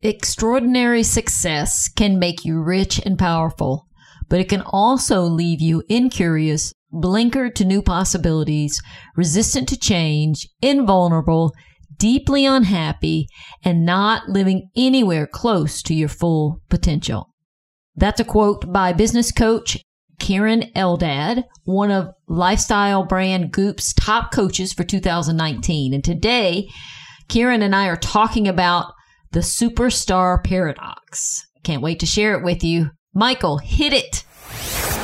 Extraordinary success can make you rich and powerful, but it can also leave you incurious, blinkered to new possibilities, resistant to change, invulnerable, deeply unhappy, and not living anywhere close to your full potential. That's a quote by business coach Keren Eldad, one of lifestyle brand Goop's top coaches for 2019. And today, Keren and I are talking about the superstar paradox. Can't wait to share it with you. Michael, hit it.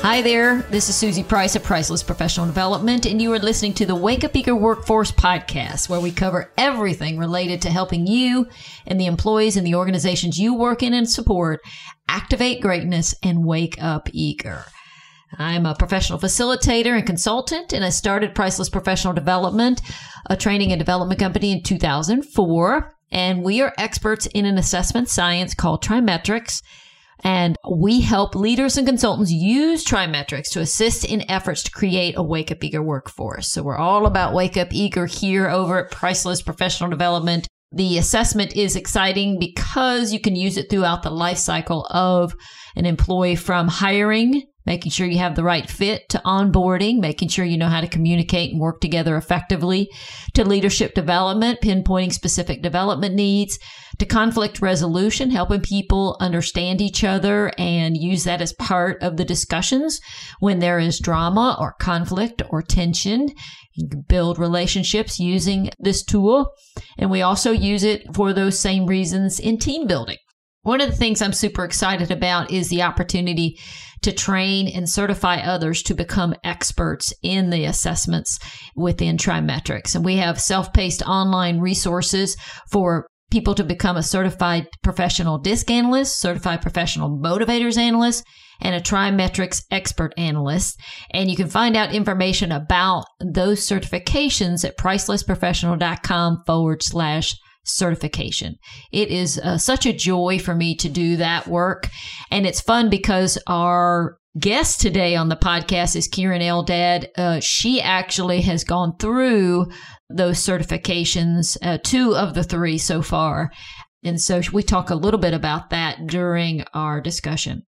Hi there, this is Susie Price of Priceless Professional Development, and you are listening to the Wake Up Eager Workforce podcast, where we cover everything related to helping you and the employees in the organizations you work in and support activate greatness and wake up eager. I'm a professional facilitator and consultant, and I started Priceless Professional Development, a training and development company in 2004. And we are experts in an assessment science called TriMetrix and we help leaders and consultants use TriMetrix to assist in efforts to create a wake up eager workforce. So we're all about wake up eager here over at Priceless Professional Development. The assessment is exciting because you can use it throughout the life cycle of an employee from hiring making sure you have the right fit to onboarding, making sure you know how to communicate and work together effectively, to leadership development, pinpointing specific development needs, to conflict resolution, helping people understand each other and use that as part of the discussions when there is drama or conflict or tension. You can build relationships using this tool. And we also use it for those same reasons in team building. One of the things I'm super excited about is the opportunity to train and certify others to become experts in the assessments within TriMetrix. And we have self paced online resources for people to become a certified professional DISC analyst, certified professional motivators analyst, and a TriMetrix expert analyst. And you can find out information about those certifications at pricelessprofessional.com forward slash certification. It is uh, such a joy for me to do that work. And it's fun because our guest today on the podcast is Keren Eldad. Uh, she actually has gone through those certifications, uh, two of the three so far. And so we talk a little bit about that during our discussion.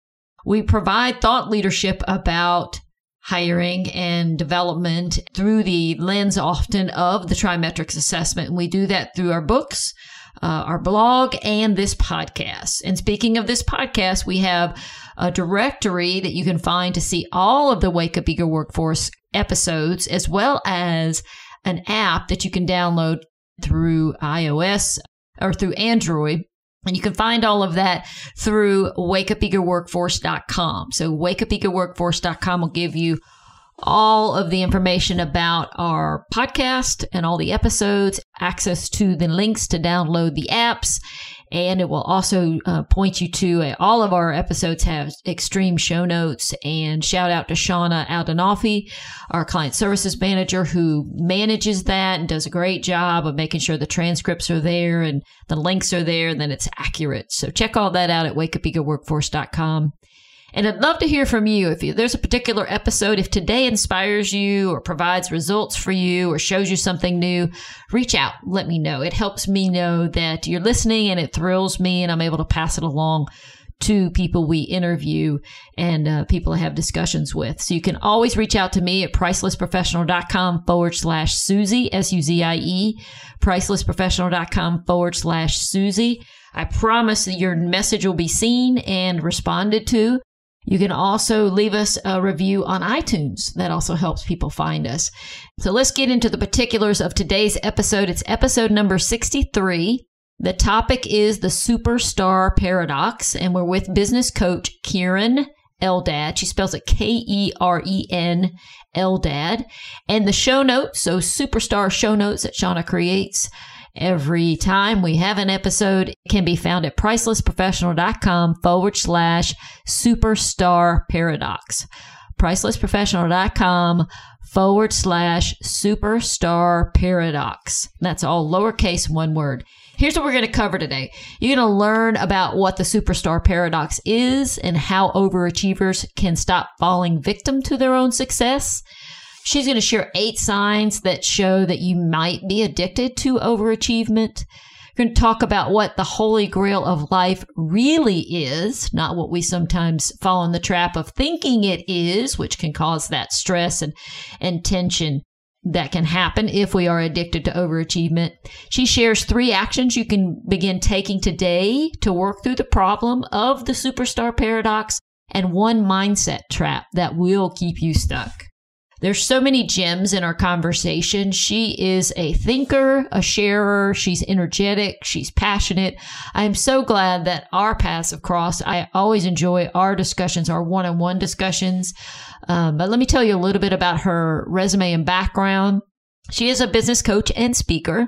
We provide thought leadership about hiring and development through the lens often of the TriMetrix assessment. And we do that through our books, uh, our blog, and this podcast. And speaking of this podcast, we have a directory that you can find to see all of the Wake Up Eager Workforce episodes, as well as an app that you can download through iOS or through Android and you can find all of that through wakeupeagerworkforce.com. So wakeupeagerworkforce.com will give you all of the information about our podcast and all the episodes, access to the links to download the apps, and it will also uh, point you to uh, all of our episodes have extreme show notes. And shout out to Shauna Aldenofi, our client services manager, who manages that and does a great job of making sure the transcripts are there and the links are there, and then it's accurate. So check all that out at wakeupeagerworkforce.com. And I'd love to hear from you. If there's a particular episode, if today inspires you or provides results for you or shows you something new, reach out. Let me know. It helps me know that you're listening and it thrills me and I'm able to pass it along to people we interview and uh, people I have discussions with. So you can always reach out to me at pricelessprofessional.com forward slash Susie, S U Z I E, pricelessprofessional.com forward slash Susie. I promise that your message will be seen and responded to. You can also leave us a review on iTunes. That also helps people find us. So let's get into the particulars of today's episode. It's episode number 63. The topic is the superstar paradox, and we're with business coach Keren Eldad. She spells it K E R E N Eldad. And the show notes, so superstar show notes that Shauna creates every time we have an episode. It can be found at pricelessprofessional.com forward slash superstar paradox. Pricelessprofessional.com forward slash superstar paradox. That's all lowercase one word. Here's what we're going to cover today. You're going to learn about what the superstar paradox is and how overachievers can stop falling victim to their own success. She's going to share eight signs that show that you might be addicted to overachievement. We're going to talk about what the holy grail of life really is, not what we sometimes fall in the trap of thinking it is, which can cause that stress and, and tension that can happen if we are addicted to overachievement. She shares three actions you can begin taking today to work through the problem of the superstar paradox and one mindset trap that will keep you stuck. There's so many gems in our conversation. She is a thinker, a sharer. She's energetic. She's passionate. I am so glad that our paths have crossed. I always enjoy our discussions, our one on one discussions. Um, but let me tell you a little bit about her resume and background. She is a business coach and speaker,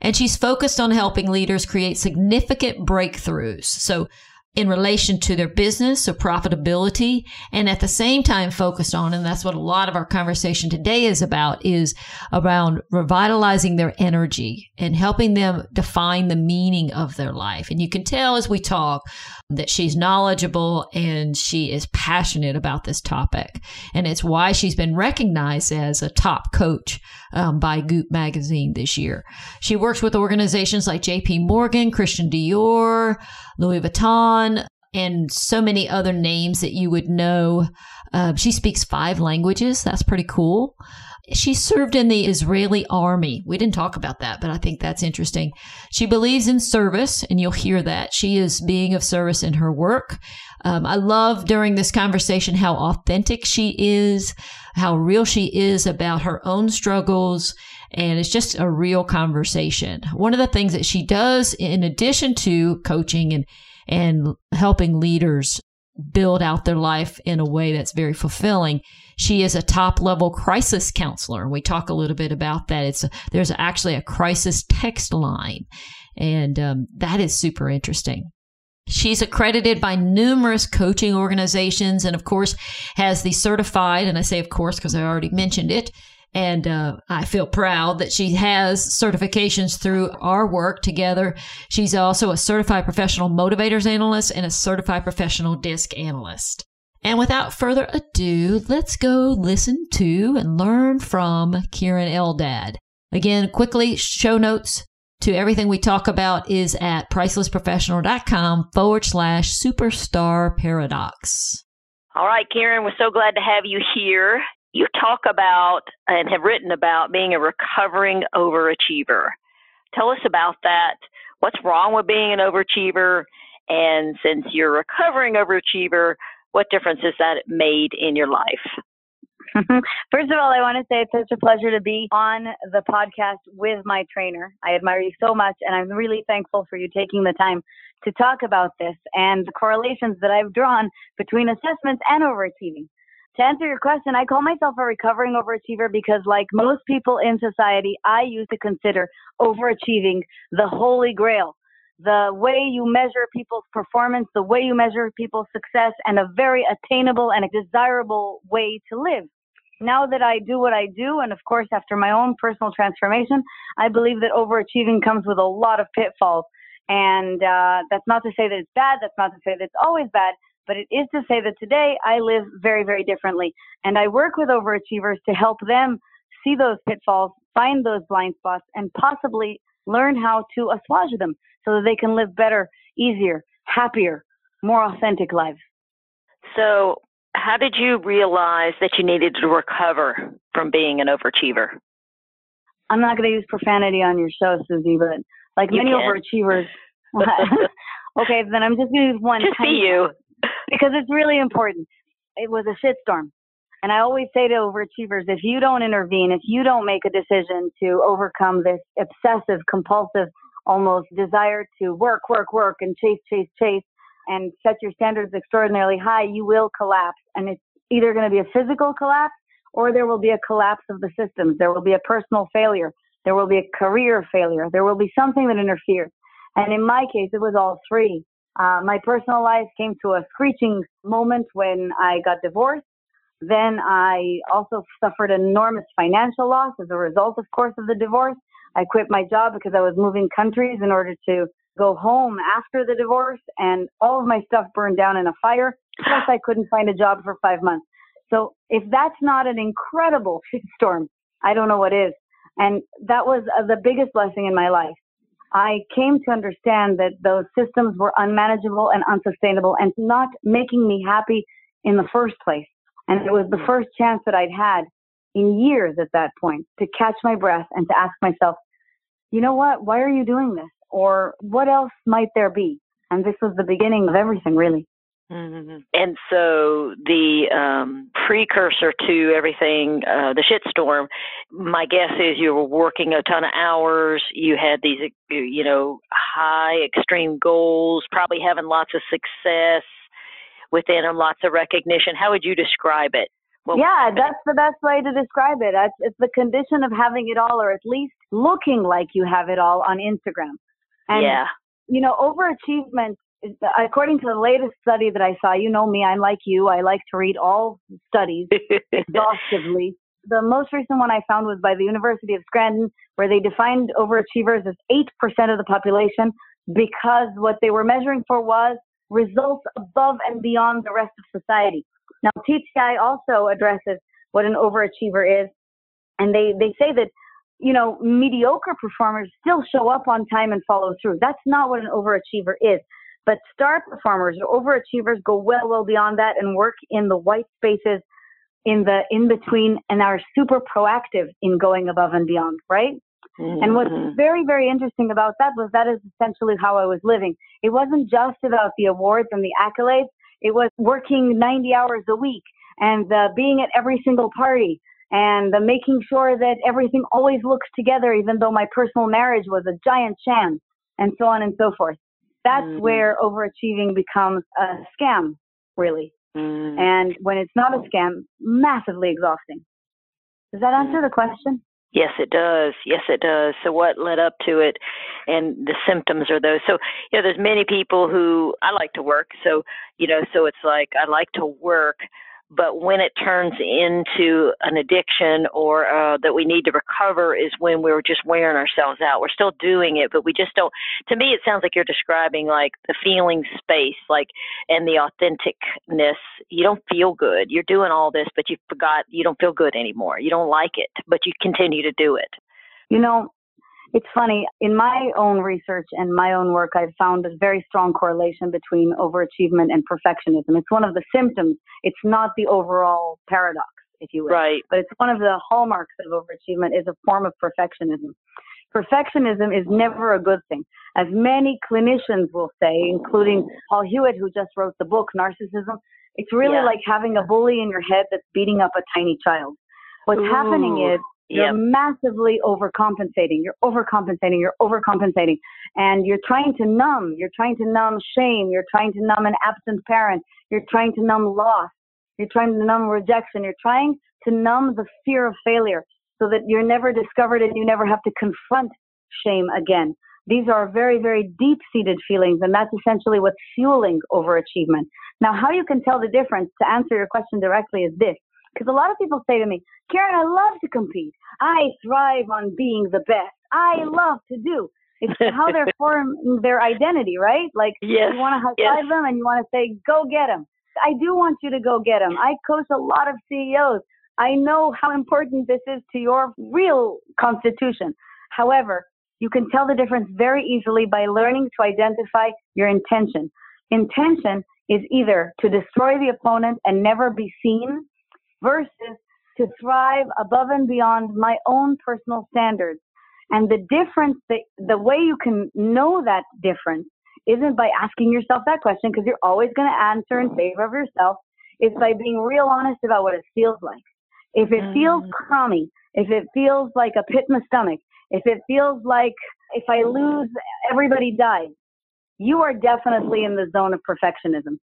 and she's focused on helping leaders create significant breakthroughs. So in relation to their business or profitability and at the same time focused on and that's what a lot of our conversation today is about is around revitalizing their energy and helping them define the meaning of their life. And you can tell as we talk that she's knowledgeable and she is passionate about this topic. And it's why she's been recognized as a top coach um, by goop magazine this year. She works with organizations like jp morgan christian dior louis vuitton and so many other names that you would know. Uh, she speaks five languages. That's pretty cool. She served in the Israeli army. We didn't talk about that, but I think that's interesting. She believes in service, and you'll hear that. She is being of service in her work. Um, I love during this conversation how authentic she is, how real she is about her own struggles, and it's just a real conversation. One of the things that she does, in addition to coaching and and helping leaders build out their life in a way that's very fulfilling. She is a top level crisis counselor. We talk a little bit about that. It's a, there's actually a crisis text line, and um, that is super interesting. She's accredited by numerous coaching organizations and, of course, has the certified, and I say, of course, because I already mentioned it, and uh, I feel proud that she has certifications through our work together. She's also a certified professional motivators analyst and a certified professional disc analyst. And without further ado, let's go listen to and learn from Keren Eldad. Again, quickly, show notes to everything we talk about is at pricelessprofessional.com forward slash superstar paradox. All right, Keren, we're so glad to have you here you talk about and have written about being a recovering overachiever. Tell us about that. What's wrong with being an overachiever? And since you're a recovering overachiever, what difference has that made in your life? First of all, I want to say it's such a pleasure to be on the podcast with my trainer. I admire you so much, and I'm really thankful for you taking the time to talk about this and the correlations that I've drawn between assessments and overachieving to answer your question, I call myself a recovering overachiever because, like most people in society, I used to consider overachieving the holy grail. The way you measure people's performance, the way you measure people's success, and a very attainable and a desirable way to live. Now that I do what I do, and of course, after my own personal transformation, I believe that overachieving comes with a lot of pitfalls. And uh, that's not to say that it's bad, that's not to say that it's always bad, but it is to say that today I live very, very differently. And I work with overachievers to help them see those pitfalls, find those blind spots, and possibly learn how to assuage them so that they can live better, easier, happier, more authentic lives. So, how did you realize that you needed to recover from being an overachiever? I'm not going to use profanity on your show, Susie, but like you many can. overachievers. okay, then I'm just going to use one. Just be you because it's really important. It was a shitstorm. And I always say to overachievers, if you don't intervene, if you don't make a decision to overcome this obsessive, compulsive, almost desire to work, work, work and chase, chase, chase and set your standards extraordinarily high, you will collapse. And it's either going to be a physical collapse or there will be a collapse of the systems. There will be a personal failure. There will be a career failure. There will be something that interferes. And in my case, it was all three. Uh, my personal life came to a screeching moment when I got divorced. Then I also suffered enormous financial loss as a result, of course, of the divorce. I quit my job because I was moving countries in order to go home after the divorce, and all of my stuff burned down in a fire. Plus, I couldn't find a job for five months. So, if that's not an incredible storm, I don't know what is. And that was uh, the biggest blessing in my life. I came to understand that those systems were unmanageable and unsustainable and not making me happy in the first place. And it was the first chance that I'd had in years at that point to catch my breath and to ask myself, you know what? Why are you doing this? Or what else might there be? And this was the beginning of everything, really. Mm-hmm. And so the um, precursor to everything, uh, the shitstorm, my guess is you were working a ton of hours. You had these, you know, high extreme goals, probably having lots of success within them, lots of recognition. How would you describe it? Well, yeah, that's the best way to describe it. It's, it's the condition of having it all, or at least looking like you have it all on Instagram. And, yeah. you know, overachievement, according to the latest study that I saw, you know me, I'm like you, I like to read all studies exhaustively. The most recent one I found was by the University of Scranton, where they defined overachievers as 8% of the population because what they were measuring for was results above and beyond the rest of society. Now, TTI also addresses what an overachiever is, and they, they say that, you know, mediocre performers still show up on time and follow through. That's not what an overachiever is. But star performers or overachievers go well, well beyond that and work in the white spaces in the in between and are super proactive in going above and beyond, right? Mm-hmm. And what's mm-hmm. very, very interesting about that was that is essentially how I was living. It wasn't just about the awards and the accolades. It was working 90 hours a week and uh, being at every single party and uh, making sure that everything always looks together, even though my personal marriage was a giant sham, and so on and so forth. That's mm-hmm. where overachieving becomes a scam, really. Mm-hmm. And when it's not a scam, massively exhausting. Does that answer the question? Yes, it does. Yes, it does. So, what led up to it, and the symptoms are those. So, you know, there's many people who I like to work. So, you know, so it's like I like to work, but when it turns into an addiction or uh, that we need to recover is when we're just wearing ourselves out. We're still doing it, but we just don't. To me, it sounds like you're describing like the feeling space, like and the authenticness. You don't feel good. You're doing all this, but you forgot. You don't feel good anymore. You don't like it, but you continue to do it. You know, it's funny, in my own research and my own work, I've found a very strong correlation between overachievement and perfectionism. It's one of the symptoms. It's not the overall paradox, if you will. Right. But it's one of the hallmarks of overachievement is a form of perfectionism. Perfectionism is never a good thing. As many clinicians will say, including Paul Hewitt, who just wrote the book Narcissism, it's really yeah. like having a bully in your head that's beating up a tiny child. What's Ooh. happening is you're yep. massively overcompensating. You're overcompensating. You're overcompensating. And you're trying to numb. You're trying to numb shame. You're trying to numb an absent parent. You're trying to numb loss. You're trying to numb rejection. You're trying to numb the fear of failure so that you're never discovered and you never have to confront shame again. These are very, very deep seated feelings, and that's essentially what's fueling overachievement. Now, how you can tell the difference to answer your question directly is this because a lot of people say to me, Keren, I love to compete. I thrive on being the best. I love to do. It's how they're forming their identity, right? Like yes, you want to high five yes. them and you want to say, go get them. I do want you to go get them. I coach a lot of CEOs. I know how important this is to your real constitution. However, you can tell the difference very easily by learning to identify your intention. Intention is either to destroy the opponent and never be seen versus to thrive above and beyond my own personal standards. And the difference, the, the way you can know that difference isn't by asking yourself that question because you're always going to answer in favor of yourself. It's by being real honest about what it feels like. If it feels mm. crummy, if it feels like a pit in the stomach, if it feels like if I lose, everybody dies, you are definitely in the zone of perfectionism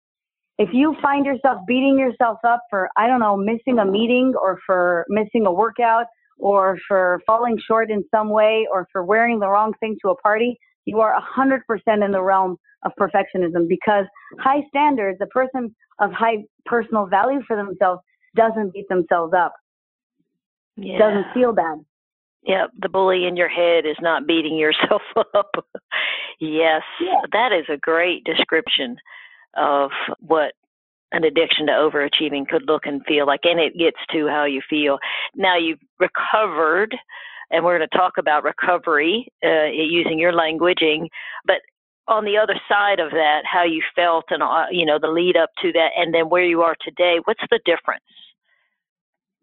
if you find yourself beating yourself up for, I don't know, missing a meeting or for missing a workout or for falling short in some way or for wearing the wrong thing to a party, you are 100% in the realm of perfectionism because high standards, a person of high personal value for themselves doesn't beat themselves up. Yeah. Doesn't feel bad. Yep, the bully in your head is not beating yourself up. yes, yeah. that is a great description of what an addiction to overachieving could look and feel like, and it gets to how you feel. Now you've recovered, and we're going to talk about recovery uh, using your languaging, but on the other side of that, how you felt and uh, you know the lead up to that, and then where you are today. What's the difference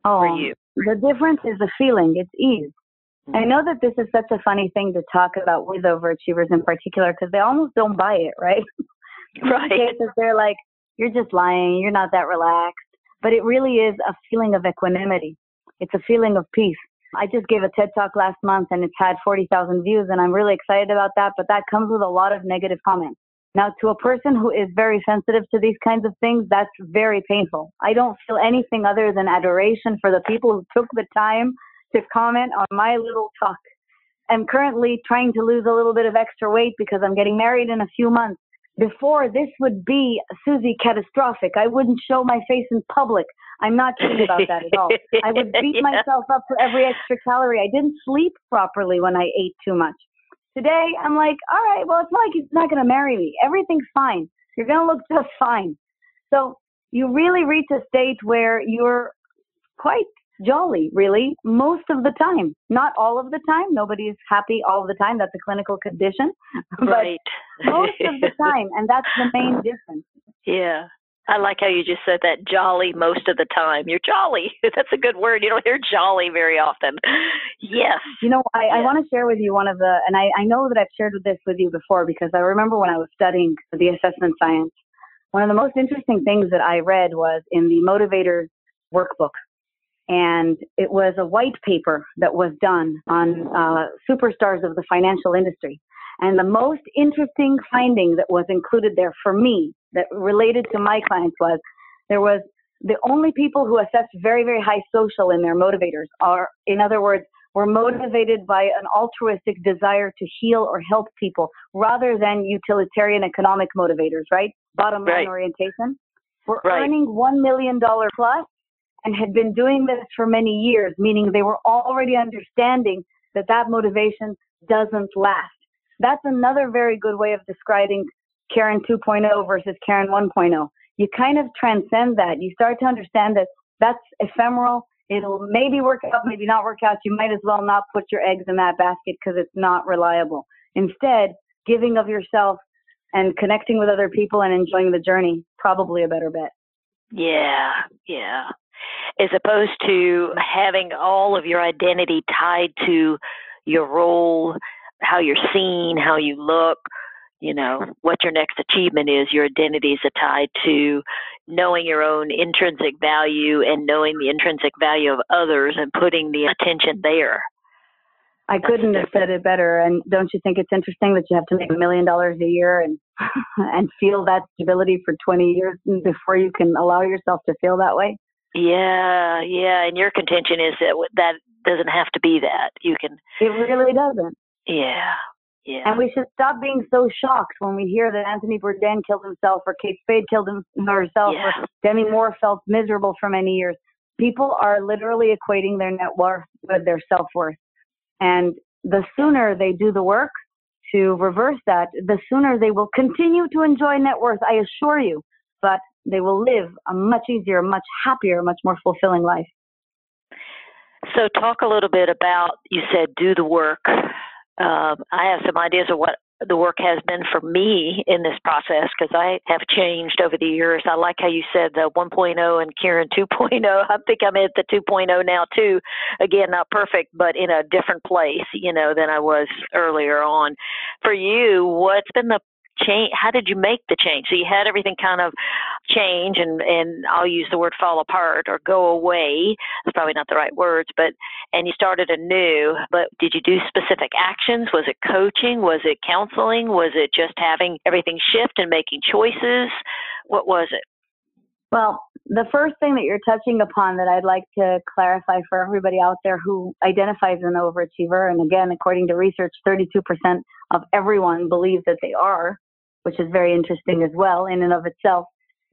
oh, for you? The difference is the feeling. It's ease. I know that this is such a funny thing to talk about with overachievers in particular because they almost don't buy it, right? Right. cases they're like, "You're just lying. You're not that relaxed." But it really is a feeling of equanimity. It's a feeling of peace. I just gave a TED talk last month and it's had 40,000 views and I'm really excited about that, but that comes with a lot of negative comments. Now, to a person who is very sensitive to these kinds of things, that's very painful. I don't feel anything other than adoration for the people who took the time to comment on my little talk. I'm currently trying to lose a little bit of extra weight because I'm getting married in a few months. Before, this would be, Susie, catastrophic. I wouldn't show my face in public. I'm not kidding about that at all. I would beat yeah. myself up for every extra calorie. I didn't sleep properly when I ate too much. Today, I'm like, all right, well, it's not like he's not going to marry me. Everything's fine. You're going to look just fine. So you really reach a state where you're quite jolly, really, most of the time. Not all of the time. Nobody's happy all the time. That's a clinical condition. Right. Most of the time. And that's the main difference. Yeah. I like how you just said that jolly most of the time. You're jolly. That's a good word. You don't hear jolly very often. Yes. You know, I, I want to share with you one of the, and I, I know that I've shared this with you before because I remember when I was studying the assessment science, one of the most interesting things that I read was in the Motivators workbook and it was a white paper that was done on uh, superstars of the financial industry. And the most interesting finding that was included there for me that related to my clients was there was the only people who assessed very, very high social in their motivators are, in other words, were motivated by an altruistic desire to heal or help people rather than utilitarian economic motivators, right? Bottom line right. orientation. We're right. earning $1 million plus and had been doing this for many years, meaning they were already understanding that that motivation doesn't last. That's another very good way of describing Keren 2.0 versus Keren 1.0. You kind of transcend that. You start to understand that that's ephemeral. It'll maybe work out, maybe not work out. You might as well not put your eggs in that basket because it's not reliable. Instead, giving of yourself and connecting with other people and enjoying the journey, probably a better bet. Yeah, yeah as opposed to having all of your identity tied to your role, how you're seen, how you look, you know, what your next achievement is. Your identities are tied to knowing your own intrinsic value and knowing the intrinsic value of others and putting the attention there. I couldn't have said it better. And don't you think it's interesting that you have to make a million dollars a year and and feel that stability for 20 years before you can allow yourself to feel that way? Yeah, yeah, and your contention is that that doesn't have to be that. You can. It really doesn't. Yeah, yeah. And we should stop being so shocked when we hear that Anthony Bourdain killed himself, or Kate Spade killed him, herself, yeah. or Demi Moore felt miserable for many years. People are literally equating their net worth with their self worth, and the sooner they do the work to reverse that, the sooner they will continue to enjoy net worth. I assure you. But they will live a much easier, much happier, much more fulfilling life. So, talk a little bit about you said do the work. Um, I have some ideas of what the work has been for me in this process because I have changed over the years. I like how you said the 1.0 and Keren 2.0. I think I'm at the 2.0 now too. Again, not perfect, but in a different place, you know, than I was earlier on. For you, what's been the change how did you make the change? So you had everything kind of change and and i'll use the word fall apart or go away. That's probably not the right words but and you started anew. But did you do specific actions? Was it coaching? Was it counseling? Was it just having everything shift and making choices? What was it? Well, the first thing that you're touching upon that I'd like to clarify for everybody out there who identifies an overachiever, and again, according to research, 32% of everyone believes that they are, which is very interesting as well in and of itself.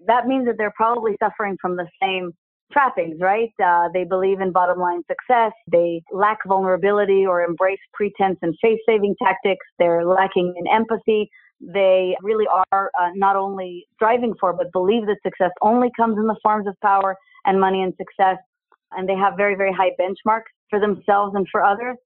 That means that they're probably suffering from the same trappings, right? Uh, they believe in bottom line success. They lack vulnerability or embrace pretense and face saving tactics. They're lacking in empathy. They really are uh, not only striving for, but believe that success only comes in the forms of power and money and success. And they have very, very high benchmarks for themselves and for others.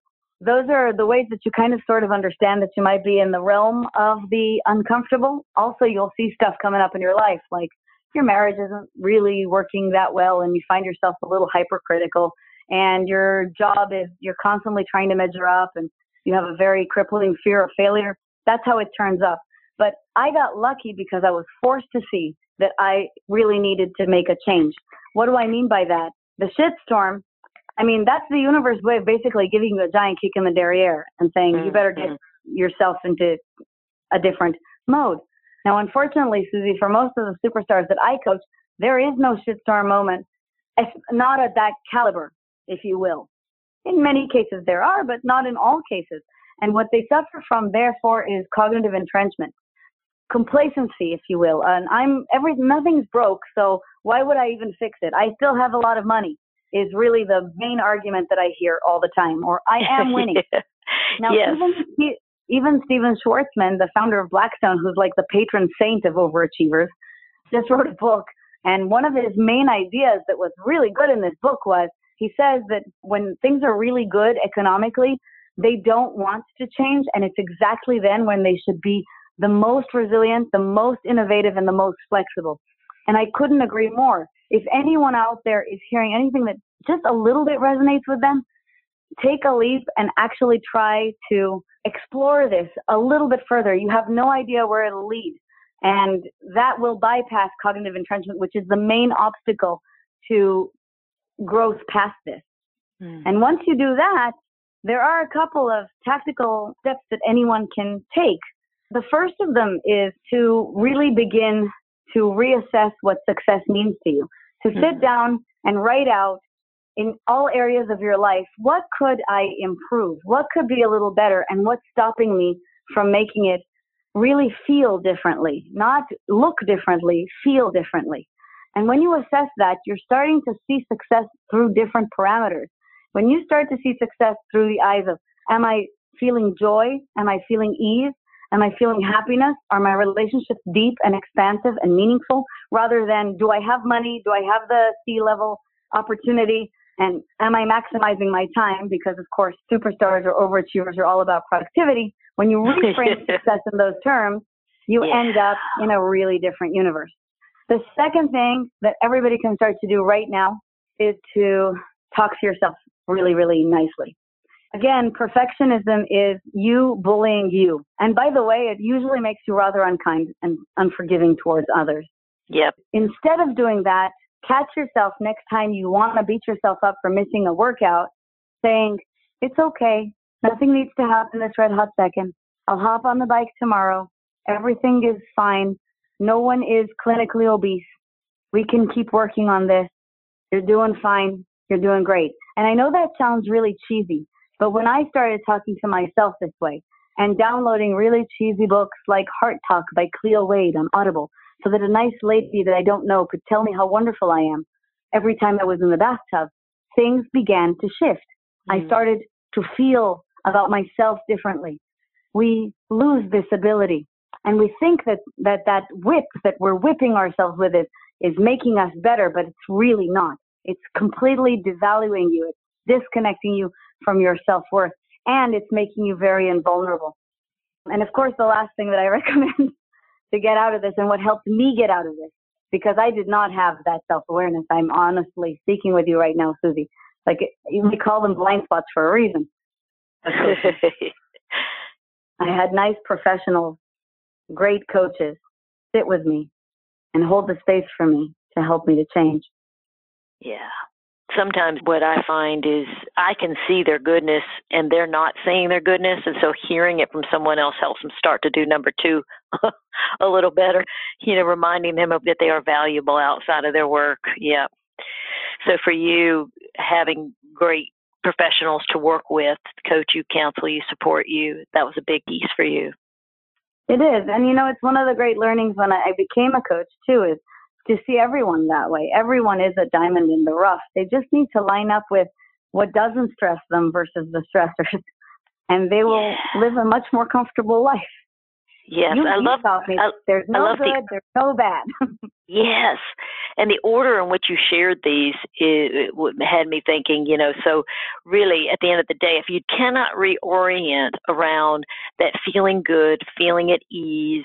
Those are the ways that you kind of sort of understand that you might be in the realm of the uncomfortable. Also, you'll see stuff coming up in your life, like your marriage isn't really working that well and you find yourself a little hypercritical and your job is you're constantly trying to measure up and you have a very crippling fear of failure. That's how it turns up. But I got lucky because I was forced to see that I really needed to make a change. What do I mean by that? The shitstorm, I mean, that's the universe way of basically giving you a giant kick in the derriere and saying, mm-hmm. you better get mm-hmm. yourself into a different mode. Now, unfortunately, Susie, for most of the superstars that I coach, there is no shitstorm moment, not at that caliber, if you will. In many cases, there are, but not in all cases. And what they suffer from, therefore, is cognitive entrenchment complacency, if you will. And I'm every nothing's broke, so why would I even fix it? I still have a lot of money. Is really the main argument that I hear all the time, or I am winning. yeah. Now, yes. even even Stephen Schwarzman, the founder of Blackstone, who's like the patron saint of overachievers, just wrote a book. And one of his main ideas that was really good in this book was he says that when things are really good economically, they don't want to change, and it's exactly then when they should be the most resilient, the most innovative, and the most flexible. And I couldn't agree more. If anyone out there is hearing anything that just a little bit resonates with them, take a leap and actually try to explore this a little bit further. You have no idea where it'll lead. And that will bypass cognitive entrenchment, which is the main obstacle to growth past this. Mm. And once you do that, there are a couple of tactical steps that anyone can take the first of them is to really begin to reassess what success means to you. To sit mm-hmm. down and write out in all areas of your life, what could I improve? What could be a little better? And what's stopping me from making it really feel differently? Not look differently, feel differently. And when you assess that, you're starting to see success through different parameters. When you start to see success through the eyes of, am I feeling joy? Am I feeling ease? Am I feeling happiness? Are my relationships deep and expansive and meaningful rather than do I have money? Do I have the C level opportunity? And am I maximizing my time? Because of course, superstars or overachievers are all about productivity. When you reframe success in those terms, you yeah. end up in a really different universe. The second thing that everybody can start to do right now is to talk to yourself really, really nicely. Again, perfectionism is you bullying you. And by the way, it usually makes you rather unkind and unforgiving towards others. Yep. Instead of doing that, catch yourself next time you want to beat yourself up for missing a workout, saying, It's okay. Nothing needs to happen this red hot second. I'll hop on the bike tomorrow. Everything is fine. No one is clinically obese. We can keep working on this. You're doing fine. You're doing great. And I know that sounds really cheesy, but when I started talking to myself this way and downloading really cheesy books like Heart Talk by Cleo Wade on Audible, so that a nice lady that I don't know could tell me how wonderful I am every time I was in the bathtub, things began to shift. Mm. I started to feel about myself differently. We lose this ability and we think that that, that whip that we're whipping ourselves with it is making us better, but it's really not. It's completely devaluing you. It's disconnecting you from your self worth, and it's making you very invulnerable. And of course, the last thing that I recommend to get out of this, and what helped me get out of this, because I did not have that self awareness. I'm honestly speaking with you right now, Susie. Like we call them blind spots for a reason. I had nice professionals, great coaches sit with me and hold the space for me to help me to change. Yeah. Sometimes what I find is I can see their goodness and they're not seeing their goodness. And so hearing it from someone else helps them start to do number two a little better, you know, reminding them of that they are valuable outside of their work. Yeah. So for you, having great professionals to work with, coach you, counsel you, support you, that was a big piece for you. It is. And you know, it's one of the great learnings when I became a coach too is to see everyone that way. Everyone is a diamond in the rough. They just need to line up with what doesn't stress them versus the stressors, and they will yeah. live a much more comfortable life. Yes, you, I love. Me. I, there's no good. The, there's no bad. yes, and the order in which you shared these it, it had me thinking. You know, so really, at the end of the day, if you cannot reorient around that feeling good, feeling at ease,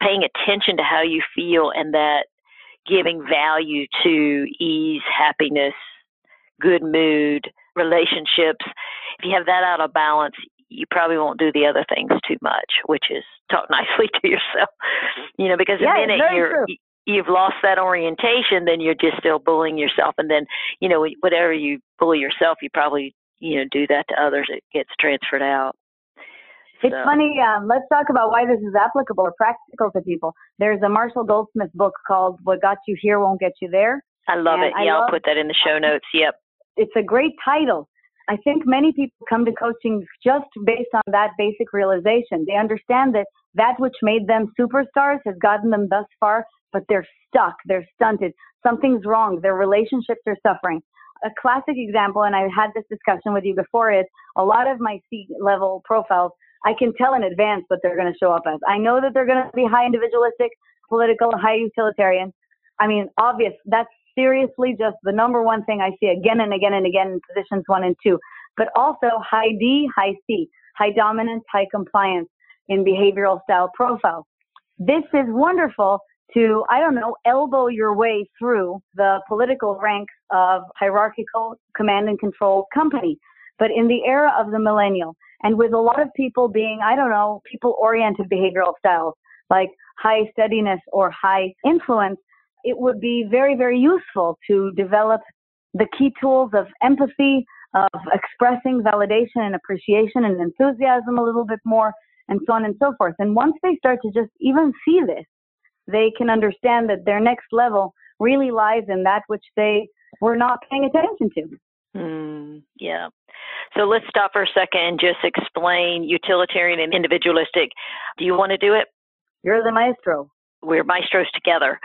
paying attention to how you feel, and that giving value to ease, happiness, good mood, relationships. If you have that out of balance, you probably won't do the other things too much, which is talk nicely to yourself. Mm-hmm. You know, because yeah, the minute you're true. you've lost that orientation, then you're just still bullying yourself, and then you know whatever you bully yourself, you probably you know do that to others. It gets transferred out. It's so. funny. Um, let's talk about why this is applicable or practical to people. There's a Marshall Goldsmith book called "What Got You Here Won't Get You There." I love and it. Yeah, I'll put that in the show notes. Yep. It's a great title. I think many people come to coaching just based on that basic realization. They understand that that which made them superstars has gotten them thus far, but they're stuck. They're stunted. Something's wrong. Their relationships are suffering. A classic example, and I've had this discussion with you before, is a lot of my C level profiles I can tell in advance what they're going to show up as. I know that they're going to be high individualistic, political, high utilitarian. I mean, obvious. That's seriously just the number one thing I see again and again and again in positions one and two. But also high D, high C, high dominance, high compliance in behavioral style profiles. This is wonderful to, I don't know, elbow your way through the political ranks of hierarchical command and control company. But in the era of the millennial, and with a lot of people being, I don't know, people oriented behavioral styles like high steadiness or high influence, it would be very, very useful to develop the key tools of empathy, of expressing validation and appreciation and enthusiasm a little bit more, and so on and so forth. And once they start to just even see this, they can understand that their next level really lies in that which they were not paying attention to. Mm, yeah. So let's stop for a second and just explain utilitarian and individualistic. Do you want to do it? You're the maestro we're maestros together.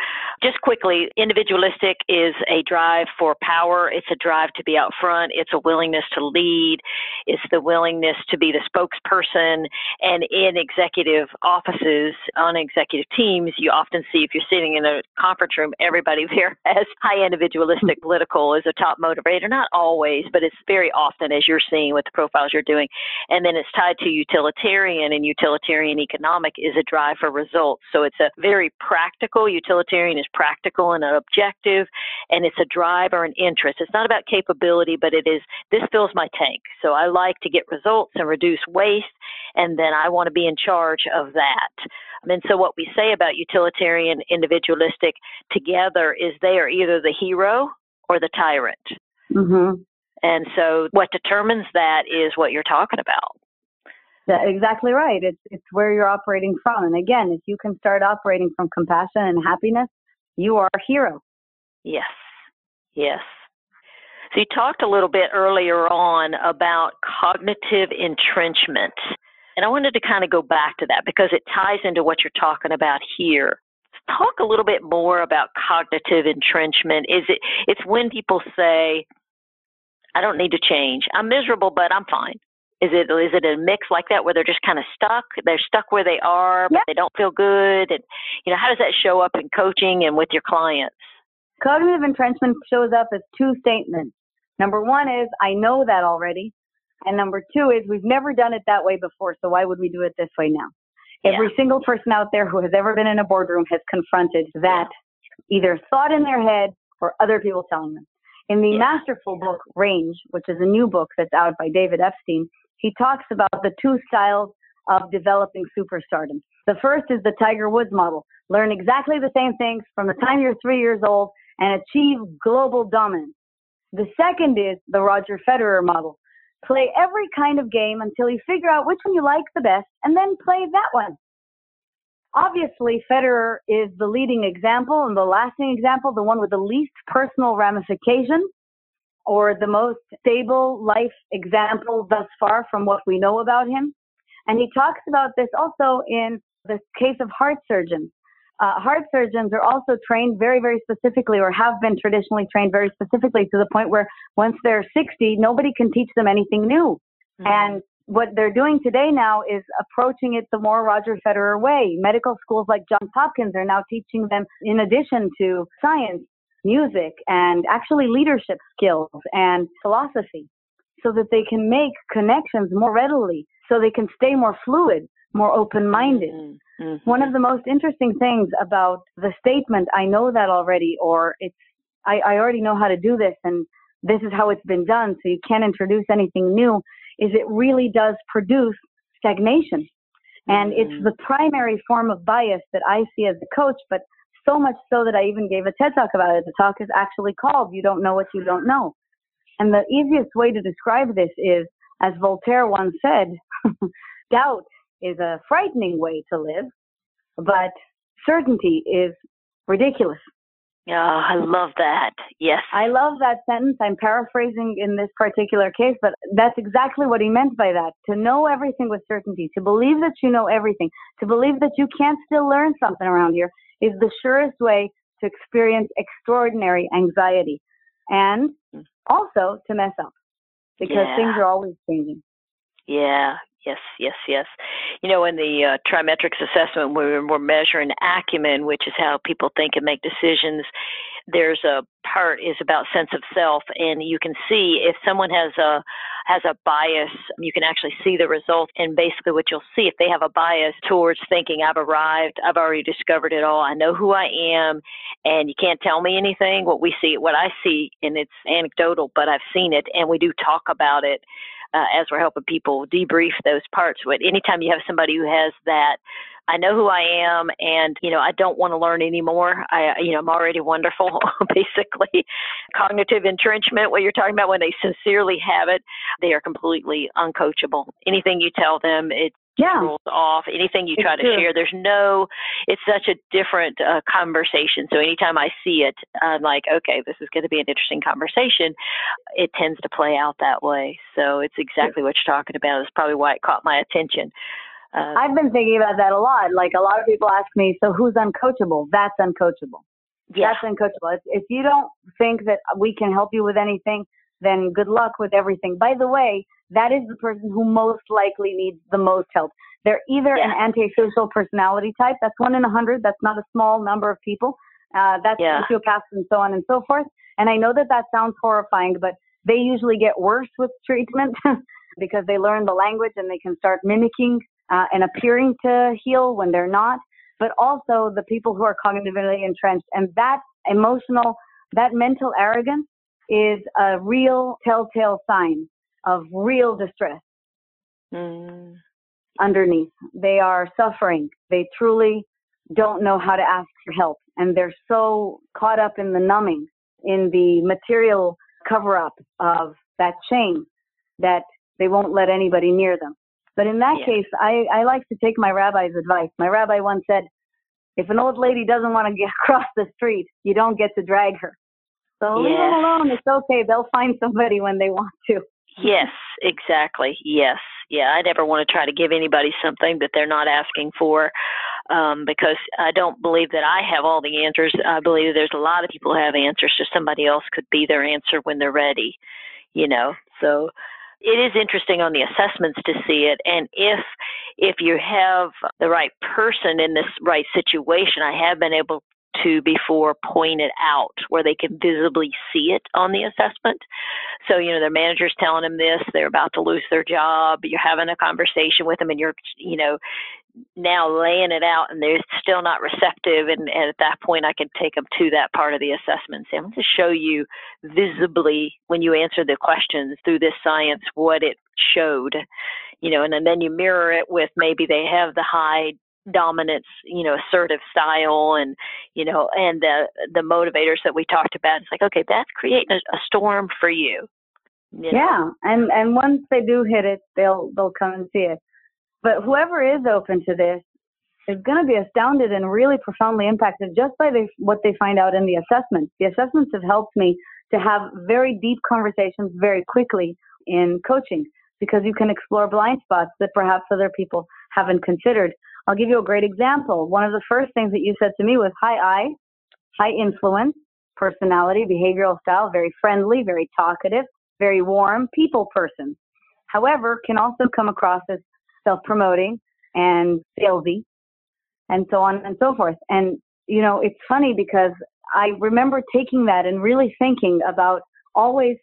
Just quickly, individualistic is a drive for power. It's a drive to be out front. It's a willingness to lead. It's the willingness to be the spokesperson. And in executive offices, on executive teams, you often see if you're sitting in a conference room, everybody there has high individualistic hmm. political as a top motivator. Not always, but it's very often as you're seeing with the profiles you're doing. And then it's tied to utilitarian, and utilitarian economic is a drive for results. So it's a very practical. Utilitarian is practical and an objective, and it's a drive or an interest. It's not about capability, but it is this fills my tank. So I like to get results and reduce waste, and then I want to be in charge of that. And so what we say about utilitarian, individualistic together is they are either the hero or the tyrant. Mm-hmm. And so what determines that is what you're talking about. Exactly right. It's it's where you're operating from. And again, if you can start operating from compassion and happiness, you are a hero. Yes. Yes. So you talked a little bit earlier on about cognitive entrenchment. And I wanted to kind of go back to that because it ties into what you're talking about here. Talk a little bit more about cognitive entrenchment. Is it it's when people say, I don't need to change. I'm miserable, but I'm fine. Is it is it a mix like that where they're just kind of stuck? They're stuck where they are, but they don't feel good. And you know, how does that show up in coaching and with your clients? Cognitive entrenchment shows up as two statements. Number one is I know that already, and number two is we've never done it that way before, so why would we do it this way now? Yeah. Every single person out there who has ever been in a boardroom has confronted that either thought in their head or other people telling them. In the Yeah. masterful book Range, which is a new book that's out by David Epstein, he talks about the two styles of developing superstardom. The first is the Tiger Woods model. Learn exactly the same things from the time you're three years old and achieve global dominance. The second is the Roger Federer model. Play every kind of game until you figure out which one you like the best and then play that one. Obviously, Federer is the leading example and the lasting example, the one with the least personal ramifications or the most stable life example thus far from what we know about him. And he talks about this also in the case of heart surgeons. Uh, heart surgeons are also trained very, very specifically, or have been traditionally trained very specifically to the point where once they're 60, nobody can teach them anything new. Mm-hmm. And what they're doing today now is approaching it the more Roger Federer way. Medical schools like Johns Hopkins are now teaching them, in addition to science, music, and actually leadership skills and philosophy so that they can make connections more readily, so they can stay more fluid, more open minded. Mm-hmm. mm-hmm. One of the most interesting things about the statement, I know that already, or it's, I, I already know how to do this, and this is how it's been done, so you can't introduce anything new, is it really does produce stagnation. And mm-hmm. it's the primary form of bias that I see as a coach, but so much so that I even gave a TED talk about it. The talk is actually called You Don't Know What You Don't Know. And the easiest way to describe this is, as Voltaire once said, doubt is a frightening way to live, but certainty is ridiculous. Yeah, I love that. Yes. I love that sentence. I'm paraphrasing in this particular case, but that's exactly what he meant by that. To know everything with certainty, to believe that you know everything, to believe that you can't still learn something around here is the surest way to experience extraordinary anxiety and also to mess up because yeah. things are always changing. Yeah, Yes, yes, yes. You know, in the uh, TriMetrix assessment, we're, we're measuring acumen, which is how people think and make decisions. There's a part is about sense of self, and you can see if someone has a has a bias, you can actually see the results. And basically, what you'll see if they have a bias towards thinking, "I've arrived, I've already discovered it all, I know who I am, and you can't tell me anything." What we see, what I see, and it's anecdotal, but I've seen it, and we do talk about it uh, as we're helping people debrief those parts. But anytime you have somebody who has that, I know who I am, and you know I don't want to learn anymore. I, you know, I'm already wonderful. Basically, cognitive entrenchment. What you're talking about when they sincerely have it, they are completely uncoachable. Anything you tell them, it yeah. rules off. Anything you try it's to true. share, there's no. It's such a different uh, conversation. So anytime I see it, I'm like, okay, this is going to be an interesting conversation. It tends to play out that way. So it's exactly what you're talking about. It's probably why it caught my attention. Uh, I've been thinking about that a lot. Like a lot of people ask me, so who's uncoachable? That's uncoachable. Yeah. That's uncoachable. If, if you don't think that we can help you with anything, then good luck with everything. By the way, that is the person who most likely needs the most help. They're either yeah. an antisocial personality type, that's one in a hundred, that's not a small number of people, uh, that's yeah. sociopaths and so on and so forth. And I know that that sounds horrifying, but they usually get worse with treatment because they learn the language and they can start mimicking uh, and appearing to heal when they're not. But also the people who are cognitively entrenched and that emotional, that mental arrogance is a real telltale sign of real distress mm. underneath. They are suffering. They truly don't know how to ask for help. And they're so caught up in the numbing, in the material cover up of that shame that they won't let anybody near them. But in that yeah. case, I, I like to take my rabbi's advice. My rabbi once said, if an old lady doesn't want to get across the street, you don't get to drag her. So leave them alone. It's okay. They'll find somebody when they want to. Yes, exactly. Yes. Yeah, I never want to try to give anybody something that they're not asking for um, because I don't believe that I have all the answers. I believe there's a lot of people who have answers, just somebody else could be their answer when they're ready, you know. So it is interesting on the assessments to see it and if if you have the right person in this right situation i have been able to before point it out where they can visibly see it on the assessment. So, you know, their manager's telling them this, they're about to lose their job, you're having a conversation with them and you're, you know, now laying it out and they're still not receptive and, and at that point I can take them to that part of the assessment. and Say, I'm going to show you visibly when you answer the questions through this science what it showed, you know, and, and then you mirror it with maybe they have the high dominance, you know, assertive style and, you know, and the, the motivators that we talked about. It's like, okay, that's creating a, a storm for you. you know? Yeah. And, and once they do hit it, they'll, they'll come and see it. But whoever is open to this is going to be astounded and really profoundly impacted just by the, what they find out in the assessments. The assessments have helped me to have very deep conversations very quickly in coaching because you can explore blind spots that perhaps other people haven't considered. I'll give you a great example. One of the first things that you said to me was high I, high influence, personality, behavioral style, very friendly, very talkative, very warm, people person. However, can also come across as self-promoting and salesy and so on and so forth. And, you know, it's funny because I remember taking that and really thinking about always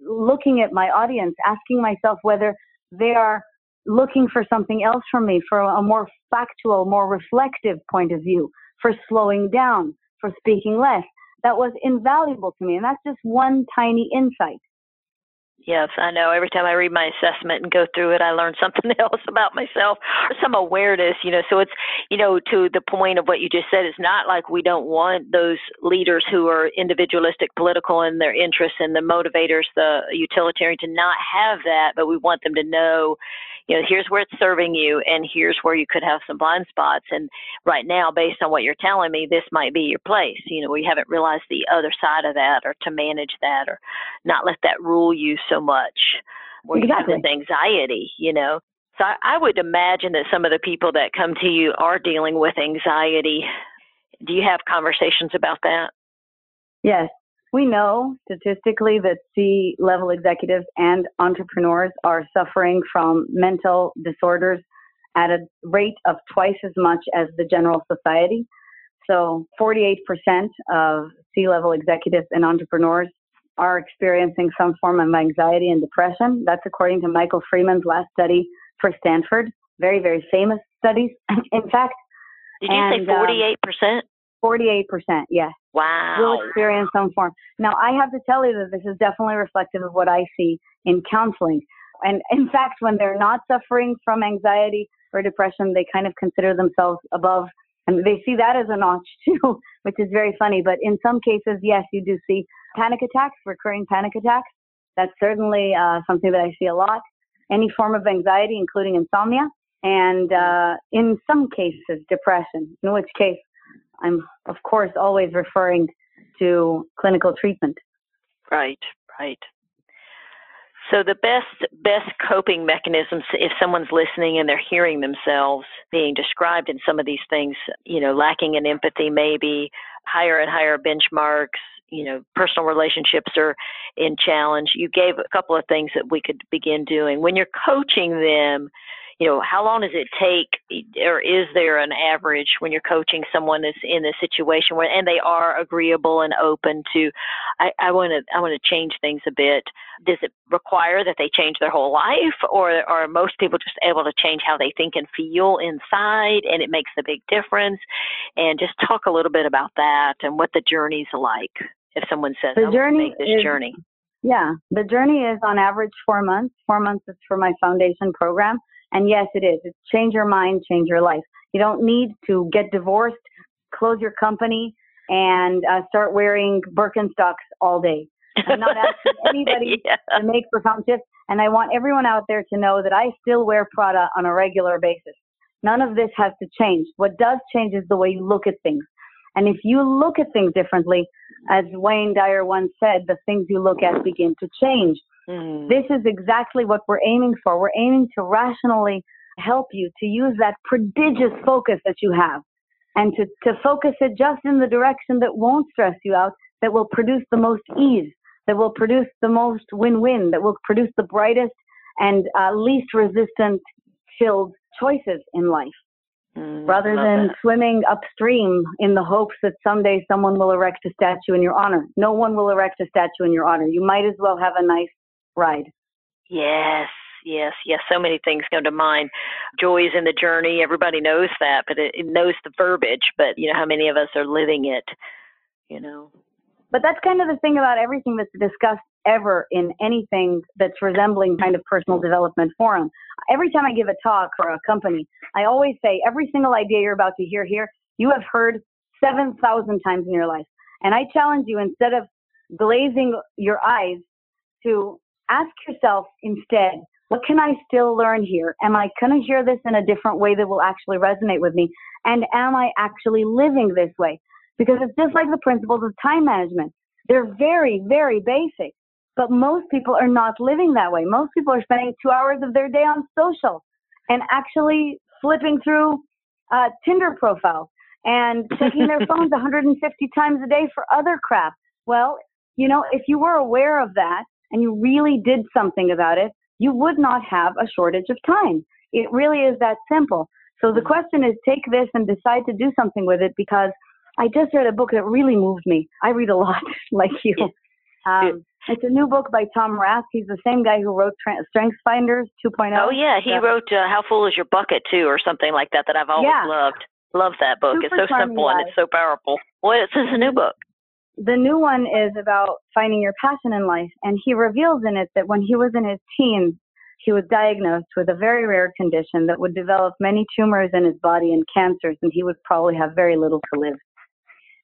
looking at my audience, asking myself whether they are looking for something else from me, for a more factual, more reflective point of view, for slowing down, for speaking less. That was invaluable to me. And that's just one tiny insight. Yes, I know. Every time I read my assessment and go through it, I learn something else about myself, some awareness, you know. So it's, you know, to the point of what you just said, it's not like we don't want those leaders who are individualistic, political in their interests and the motivators, the utilitarian to not have that, but we want them to know, you know, here's where it's serving you and here's where you could have some blind spots. And right now, based on what you're telling me, this might be your place. You know, we haven't realized the other side of that or to manage that or not let that rule you so much where exactly. you have this anxiety, you know. So I, I would imagine that some of the people that come to you are dealing with anxiety. Do you have conversations about that? Yes, we know statistically that C level executives and entrepreneurs are suffering from mental disorders at a rate of twice as much as the general society. So 48% of C level executives and entrepreneurs are experiencing some form of anxiety and depression. That's according to Michael Freeman's last study for Stanford. Very, very famous studies. In fact, did you and, say 48%? Um, 48%, yes. Wow. Will experience some form. Now, I have to tell you that this is definitely reflective of what I see in counseling. And in fact, when they're not suffering from anxiety or depression, they kind of consider themselves above, and they see that as a notch too, which is very funny. But in some cases, yes, you do see panic attacks, recurring panic attacks. That's certainly uh, something that I see a lot. Any form of anxiety, including insomnia, and uh, in some cases, depression, in which case I'm, of course, always referring to clinical treatment. Right, right. So the best best coping mechanisms if someone's listening and they're hearing themselves being described in some of these things, you know, lacking in empathy maybe, higher and higher benchmarks, you know, personal relationships are in challenge. You gave a couple of things that we could begin doing. When you're coaching them, you know, how long does it take, or is there an average when you're coaching someone that's in a situation where, and they are agreeable and open to, I want to, I want to change things a bit. Does it require that they change their whole life, or are most people just able to change how they think and feel inside, and it makes a big difference? And just talk a little bit about that and what the journey's like. If someone says, the journey this is, journey. Yeah, the journey is on average four months. Four months is for my foundation program. And yes, it is. It's change your mind, change your life. You don't need to get divorced, close your company, and uh, start wearing Birkenstocks all day. I'm not asking anybody yeah. to make profound shifts. And I want everyone out there to know that I still wear Prada on a regular basis. None of this has to change. What does change is the way you look at things. And if you look at things differently, as Wayne Dyer once said, the things you look at begin to change. Mm. This is exactly what we're aiming for. We're aiming to rationally help you to use that prodigious focus that you have and to, to focus it just in the direction that won't stress you out, that will produce the most ease, that will produce the most win-win, that will produce the brightest and uh, least resistant filled choices in life. Mm, rather than that. swimming upstream in the hopes that someday someone will erect a statue in your honor. No one will erect a statue in your honor. You might as well have a nice ride. Yes, yes, yes. So many things come to mind. Joy is in the journey. Everybody knows that, but it, it knows the verbiage. But you know how many of us are living it? You know. But that's kind of the thing about everything that's discussed ever in anything that's resembling kind of personal development forum. Every time I give a talk for a company, I always say every single idea you're about to hear here, you have heard 7,000 times in your life. And I challenge you instead of glazing your eyes to ask yourself instead, what can I still learn here? Am I going to hear this in a different way that will actually resonate with me? And am I actually living this way? Because it's just like the principles of time management. They're very, very basic, but most people are not living that way. Most people are spending two hours of their day on social and actually flipping through uh, Tinder profiles and checking their phones 150 times a day for other crap. Well, you know, if you were aware of that and you really did something about it, you would not have a shortage of time. It really is that simple. So the question is take this and decide to do something with it because I just read a book that really moved me. I read a lot like you. Um, it's a new book by Tom Rath. He's the same guy who wrote Tra- Strengths Finders 2.0. Oh yeah, he wrote uh, How Full Is Your Bucket too, or something like that. That I've always Yeah. loved. Love that book. Super it's so simple charming and it's so powerful. What is this a new book? The new one is about finding your passion in life, and he reveals in it that when he was in his teens, he was diagnosed with a very rare condition that would develop many tumors in his body and cancers, and he would probably have very little to live.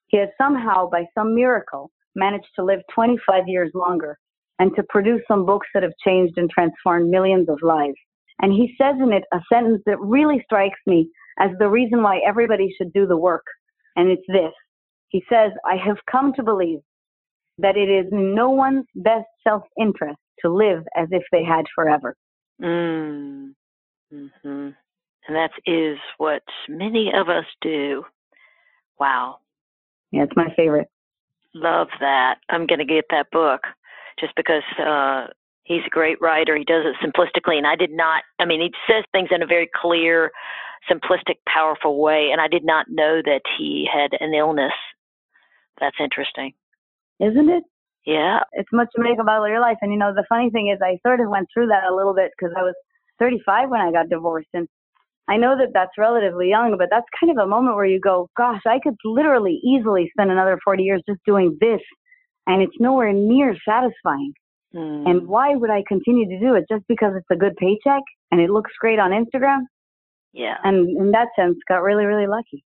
He has somehow, by some miracle, managed to live 25 years longer and to produce some books that have changed and transformed millions of lives. And he says in it a sentence that really strikes me as the reason why everybody should do the work. And it's this. He says, I have come to believe that it is no one's best self interest to live as if they had forever. Mm. hmm And that is what many of us do. Wow. Yeah, it's my favorite. Love that. I'm going to get that book just because uh, he's a great writer. He does it simplistically, and I did not. I mean, he says things in a very clear, simplistic, powerful way, and I did not know that he had an illness. That's interesting. Isn't it? Yeah. It's much to make about your life. And you know, the funny thing is, I sort of went through that a little bit because I was 35 when I got divorced. And I know that that's relatively young, but that's kind of a moment where you go, gosh, I could literally easily spend another 40 years just doing this. And it's nowhere near satisfying. Mm. And why would I continue to do it? Just because it's a good paycheck and it looks great on Instagram? yeah. And in that sense, got really, really lucky.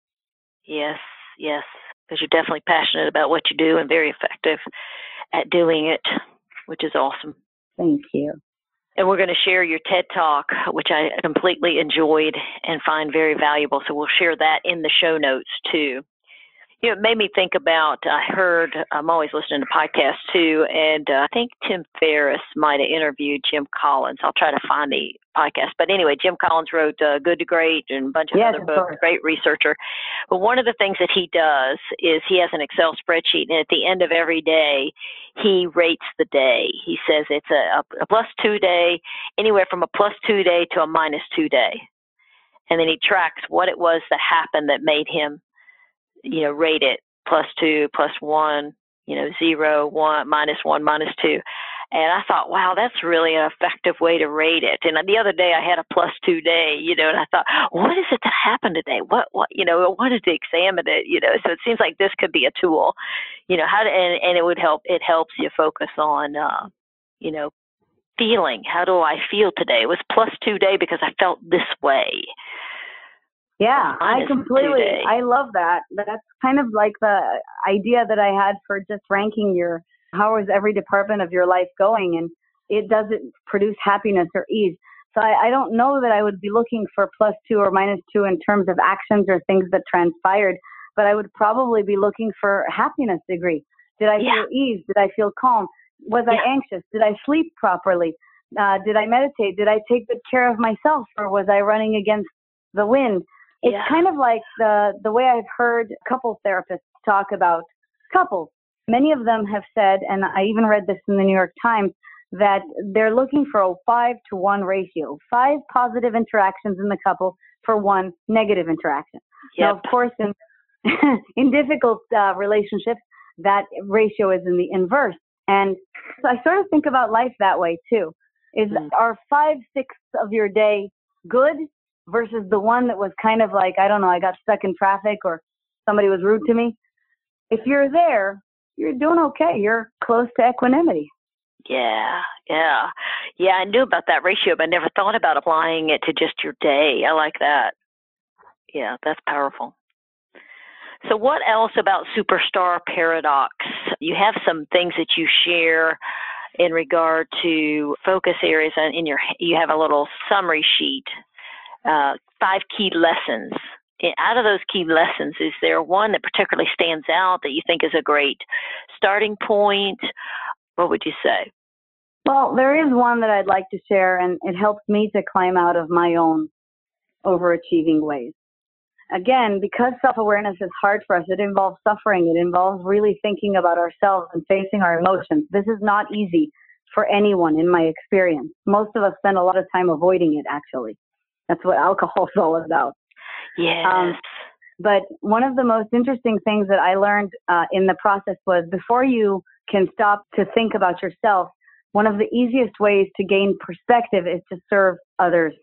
Yes. Yes. Because you're definitely passionate about what you do and very effective at doing it, which is awesome. Thank you. And we're going to share your TED Talk, which I completely enjoyed and find very valuable. So we'll share that in the show notes too. You know, it made me think about. I heard. I'm always listening to podcasts too, and uh, I think Tim Ferriss might have interviewed Jim Collins. I'll try to find the podcast. But anyway, Jim Collins wrote uh, Good to Great and a bunch of Yes, other books. course. Great researcher. But one of the things that he does is he has an Excel spreadsheet, and at the end of every day, he rates the day. He says it's a, a plus two day, anywhere from a plus two day to a minus two day. And then he tracks what it was that happened that made him, you know, rate it plus two, plus one, you know, zero, one, minus one, minus two. And I thought, wow, that's really an effective way to rate it. And the other day I had a plus two day, you know, and I thought, what is it that happened today? What, what, you know, I wanted to examine it, you know. So it seems like this could be a tool, you know, how to, and, and it would help. It helps you focus on, uh, you know, feeling. How do I feel today? It was plus two day because I felt this way. Yeah, I completely, today. I love that. That's kind of like the idea that I had for just ranking your, how is every department of your life going? And it doesn't produce happiness or ease. So I, I don't know that I would be looking for plus two or minus two in terms of actions or things that transpired, but I would probably be looking for happiness degree. Did I Yeah. feel ease? Did I feel calm? Was Yeah. I anxious? Did I sleep properly? Uh, did I meditate? Did I take good care of myself or was I running against the wind? It's Yeah. kind of like the the way I've heard couple therapists talk about couples. Many of them have said, and I even read this in the New York Times, that they're looking for a five to one ratio, five positive interactions in the couple for one negative interaction. Now, of course, in in difficult uh, relationships, that ratio is in the inverse. And so I sort of think about life that way too. Is Mm. are five sixths of your day good versus the one that was kind of like I don't know, I got stuck in traffic or somebody was rude to me? If you're there, you're doing okay. You're close to equanimity. Yeah, yeah. Yeah, I knew about that ratio, but I never thought about applying it to just your day. I like that. Yeah, that's powerful. So, what else about superstar paradox? You have some things that you share in regard to focus areas and in your. You have a little summary sheet, uh, five key lessons. Out of those key lessons, is there one that particularly stands out that you think is a great starting point? What would you say? Well, there is one that I'd like to share, and it helps me to climb out of my own overachieving ways again, because self awareness is hard for us, it involves suffering. It involves really thinking about ourselves and facing our emotions. This is not easy for anyone in my experience. Most of us spend a lot of time avoiding it, actually. That's what alcohol is all about. Yes. Um, but one of the most interesting things that I learned uh, in the process was before you can stop to think about yourself, one of the easiest ways to gain perspective is to serve others.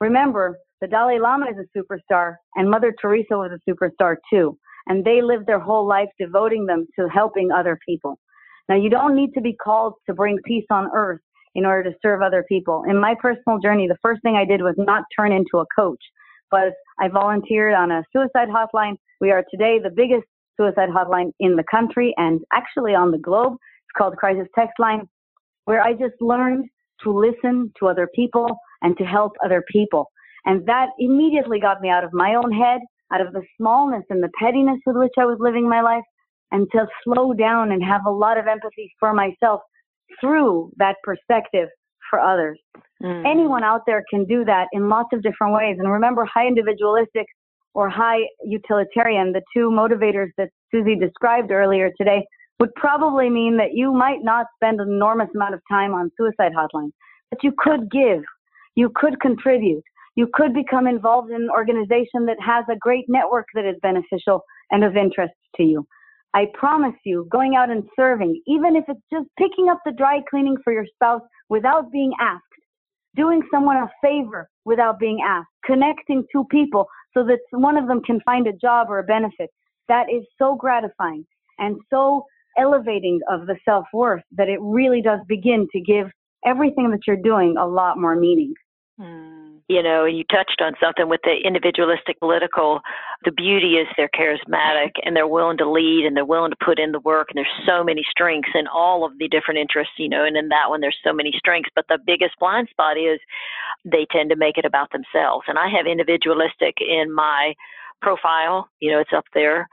Remember, the Dalai Lama is a superstar, and Mother Teresa was a superstar too. And they lived their whole life devoting them to helping other people. Now, you don't need to be called to bring peace on earth in order to serve other people. In my personal journey, the first thing I did was not turn into a coach, but I volunteered on a suicide hotline. We are today the biggest suicide hotline in the country and actually on the globe. It's called Crisis Text Line, where I just learned to listen to other people and to help other people. And that immediately got me out of my own head, out of the smallness and the pettiness with which I was living my life, and to slow down and have a lot of empathy for myself through that perspective for others. Mm. Anyone out there can do that in lots of different ways. And remember, high individualistic or high utilitarian, the two motivators that Susie described earlier today, would probably mean that you might not spend an enormous amount of time on suicide hotlines, but you could give, you could contribute, you could become involved in an organization that has a great network that is beneficial and of interest to you. I promise you, going out and serving, even if it's just picking up the dry cleaning for your spouse without being asked, doing someone a favor without being asked, connecting two people so that one of them can find a job or a benefit, that is so gratifying and so elevating of the self worth that it really does begin to give everything that you're doing a lot more meaning. Mm you know, and you touched on something with the individualistic political. The beauty is they're charismatic and they're willing to lead and they're willing to put in the work. And there's so many strengths in all of the different interests, you know, and in that one, there's so many strengths. But the biggest blind spot is they tend to make it about themselves. And I have individualistic in my profile. You know, it's up there.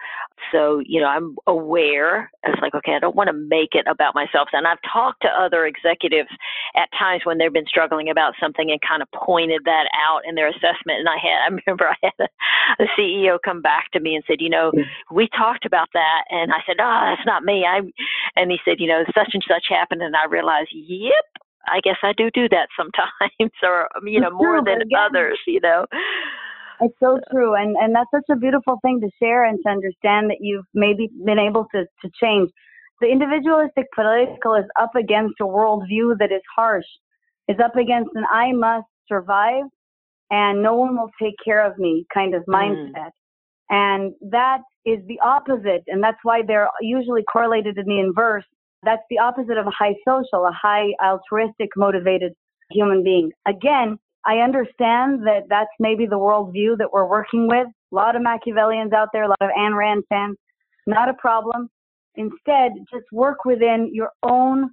So, you know, I'm aware. It's like, okay, I don't want to make it about myself. And I've talked to other executives at times when they've been struggling about something and kind of pointed that out in their assessment. And I had, I remember I had a, a CEO come back to me and said, you know, we talked about that. And I said, oh, that's not me. I, and he said, you know, such and such happened. And I realized, yep, I guess I do do that sometimes, or you know, more than others. You know, it's so true. And, and that's such a beautiful thing to share and to understand that you've maybe been able to, to change. The individualistic political is up against a worldview that is harsh, is up against an I must survive and no one will take care of me kind of mm. mindset. Mm. And that is the opposite. And that's why they're usually correlated in the inverse. That's the opposite of a high social, a high altruistic motivated human being. Again, I understand that that's maybe the worldview that we're working with. A lot of Machiavellians out there, a lot of Ayn Rand fans. Not a problem. Instead, just work within your own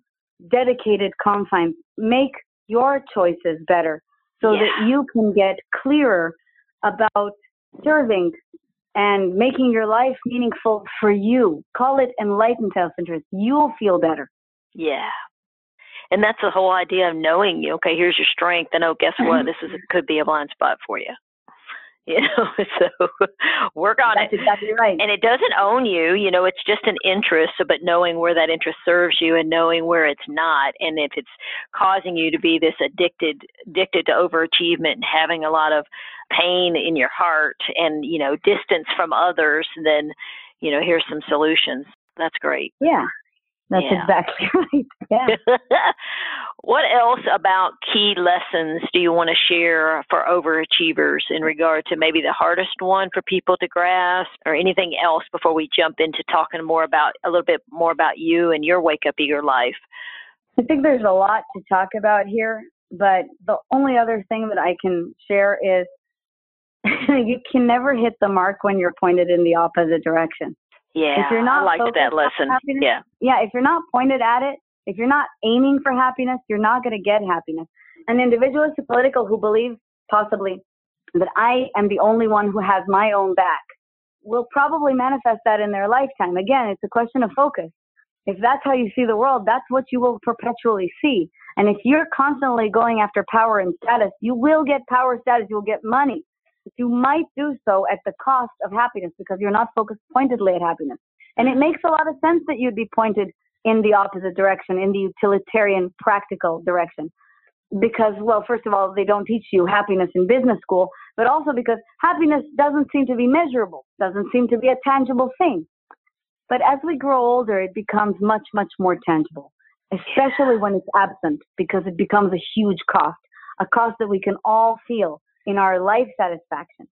dedicated confines. Make your choices better so yeah. that you can get clearer about serving and making your life meaningful for you. Call it enlightened self interest. You'll feel better. Yeah, and that's the whole idea of knowing you. Okay, here's your strength, and oh, guess what? Mm-hmm. This is could be a blind spot for you. You know, so work on that's it. exactly right. And it doesn't own you. You know, it's just an interest. So, but knowing where that interest serves you, and knowing where it's not, and if it's causing you to be this addicted, addicted to overachievement, and having a lot of pain in your heart, and you know, distance from others, then you know, here's some solutions. That's great. Yeah. That's yeah. exactly right. Yeah. what else about key lessons do you want to share for overachievers in regard to maybe the hardest one for people to grasp or anything else before we jump into talking more about a little bit more about you and your wake up eager life? I think there's a lot to talk about here, but the only other thing that I can share is you can never hit the mark when you're pointed in the opposite direction. Yeah, if you're not I liked that lesson. Yeah. Yeah, if you're not pointed at it, if you're not aiming for happiness, you're not going to get happiness. An individualistic political who believes possibly that I am the only one who has my own back will probably manifest that in their lifetime. Again, it's a question of focus. If that's how you see the world, that's what you will perpetually see. And if you're constantly going after power and status, you will get power status, you'll get money. You might do so at the cost of happiness because you're not focused pointedly at happiness. And it mm-hmm. makes a lot of sense that you'd be pointed in the opposite direction, in the utilitarian, practical direction. Because, well, first of all, they don't teach you happiness in business school, but also because happiness doesn't seem to be measurable, doesn't seem to be a tangible thing. But as we grow older, it becomes much, much more tangible, especially when it's absent, because it becomes a huge cost, a cost that we can all feel in our life satisfaction,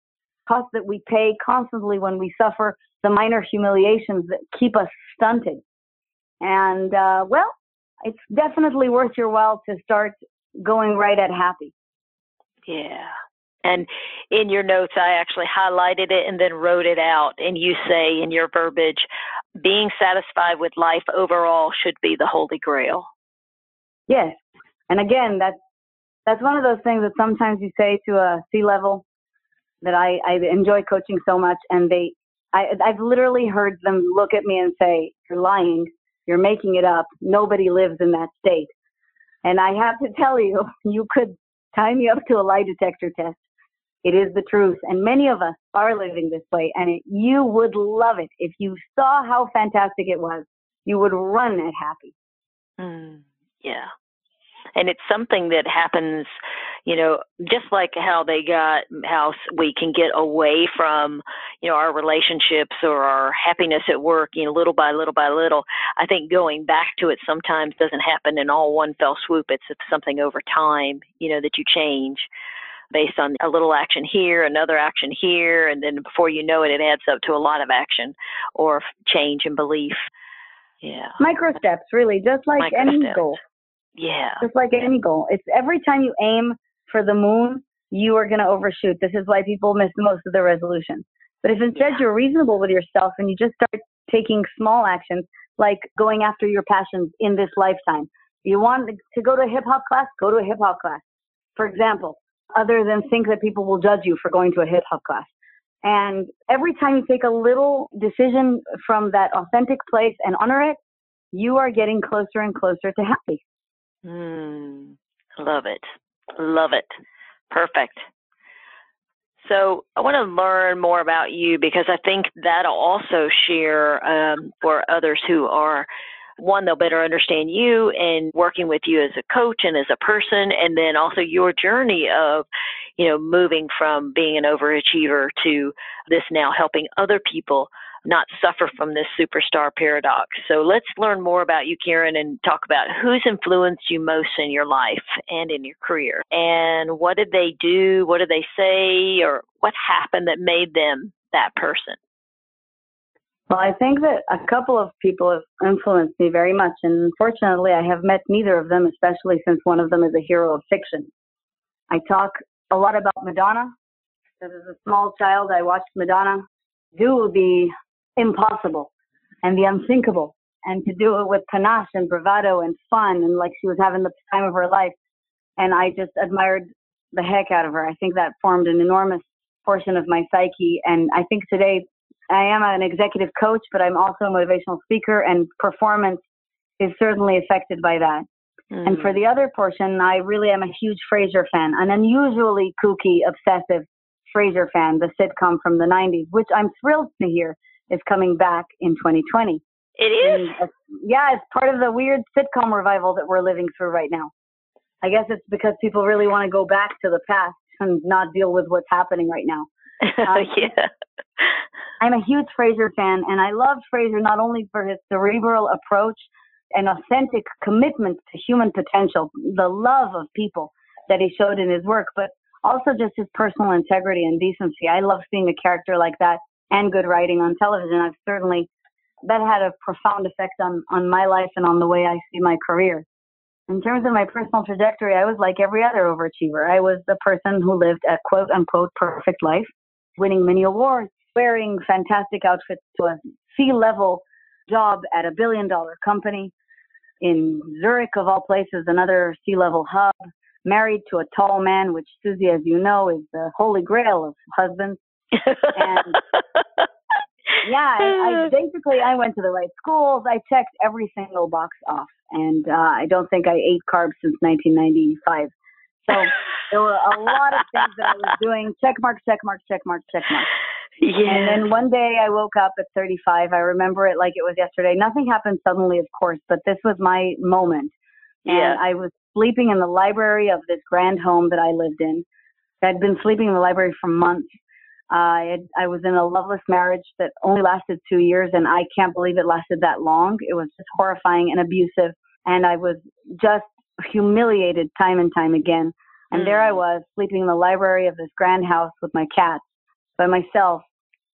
cost that we pay constantly when we suffer the minor humiliations that keep us stunted. And, uh, well, it's definitely worth your while to start going right at happy. Yeah. And in your notes, I actually highlighted it and then wrote it out. And you say in your verbiage, being satisfied with life overall should be the holy grail. Yes. And again, that's that's one of those things that sometimes you say to a C level that I, I enjoy coaching so much and they I I've literally heard them look at me and say, You're lying, you're making it up. Nobody lives in that state. And I have to tell you, you could tie me up to a lie detector test it is the truth. And many of us are living this way. And it, you would love it. If you saw how fantastic it was, you would run at happy. Mm, yeah. And it's something that happens, you know, just like how they got, how we can get away from, you know, our relationships or our happiness at work, you know, little by little by little. I think going back to it sometimes doesn't happen in all one fell swoop. It's, it's something over time, you know, that you change based on a little action here, another action here, and then before you know it, it adds up to a lot of action or change in belief. Yeah. Micro steps, really, just like Micro any steps. goal. Yeah. Just like any goal. It's every time you aim for the moon, you are going to overshoot. This is why people miss most of their resolutions. But if instead yeah. you're reasonable with yourself and you just start taking small actions, like going after your passions in this lifetime, you want to go to a hip hop class, go to a hip hop class. For example, other than think that people will judge you for going to a hip hop class. And every time you take a little decision from that authentic place and honor it, you are getting closer and closer to happy. Mm, love it. Love it. Perfect. So I want to learn more about you because I think that'll also share um, for others who are one, they'll better understand you and working with you as a coach and as a person, and then also your journey of, you know, moving from being an overachiever to this now helping other people not suffer from this superstar paradox. So let's learn more about you, Keren, and talk about who's influenced you most in your life and in your career. And what did they do? What did they say? Or what happened that made them that person? Well, I think that a couple of people have influenced me very much, and unfortunately, I have met neither of them, especially since one of them is a hero of fiction. I talk a lot about Madonna. As a small child, I watched Madonna do the impossible and the unthinkable, and to do it with panache and bravado and fun, and like she was having the time of her life. And I just admired the heck out of her. I think that formed an enormous portion of my psyche, and I think today I am an executive coach, but I'm also a motivational speaker, and performance is certainly affected by that. Mm. And for the other portion, I really am a huge Frasier fan, an unusually kooky, obsessive Frasier fan, the sitcom from the 90s, which I'm thrilled to hear is coming back in 2020. It is? And, uh, yeah, it's part of the weird sitcom revival that we're living through right now. I guess it's because people really want to go back to the past and not deal with what's happening right now. Um, yeah. I'm a huge Frasier fan, and I love Frasier not only for his cerebral approach and authentic commitment to human potential, the love of people that he showed in his work, but also just his personal integrity and decency. I love seeing a character like that and good writing on television. I've certainly that had a profound effect on on my life and on the way I see my career. in terms of my personal trajectory, I was like every other overachiever. I was the person who lived a quote unquote perfect life, winning many awards, wearing fantastic outfits to a C level job at a billion dollar company in Zurich, of all places, another C level hub, married to a tall man, which Susie, as you know, is the holy grail of husbands. And yeah, I, I basically I went to the right schools. I checked every single box off, and uh, I don't think I ate carbs since 1995. So there were a lot of things that I was doing. Check mark, check mark, check mark, check mark. Yeah. And then one day I woke up at 35. I remember it like it was yesterday. Nothing happened suddenly, of course, but this was my moment. And Yeah. I was sleeping in the library of this grand home that I lived in. I'd been sleeping in the library for months. I, had, I was in a loveless marriage that only lasted two years, and I can't believe it lasted that long. It was just horrifying and abusive, and I was just humiliated time and time again. And there I Mm. was, sleeping in the library of this grand house with my cats by myself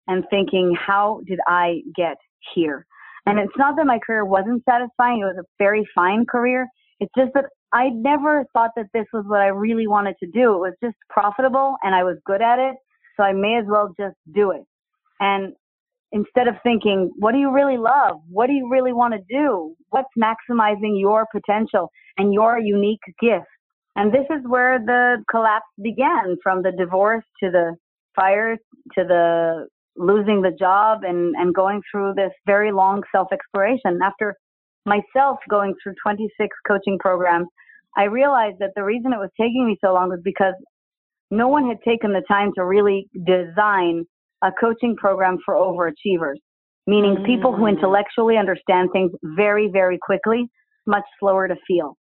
and thinking, how did I get here? And it's not that my career wasn't satisfying, it was a very fine career. It's just that I never thought that this was what I really wanted to do. It was just profitable and I was good at it, so I may as well just do it. And instead of thinking, what do you really love? What do you really want to do? What's maximizing your potential and your unique gift? And this is where the collapse began from the divorce to the fire to the losing the job and, and going through this very long self exploration. After myself going through 26 coaching programs, I realized that the reason it was taking me so long was because no one had taken the time to really design a coaching program for overachievers, meaning people who Mm. intellectually understand things very, very quickly, much slower to feel.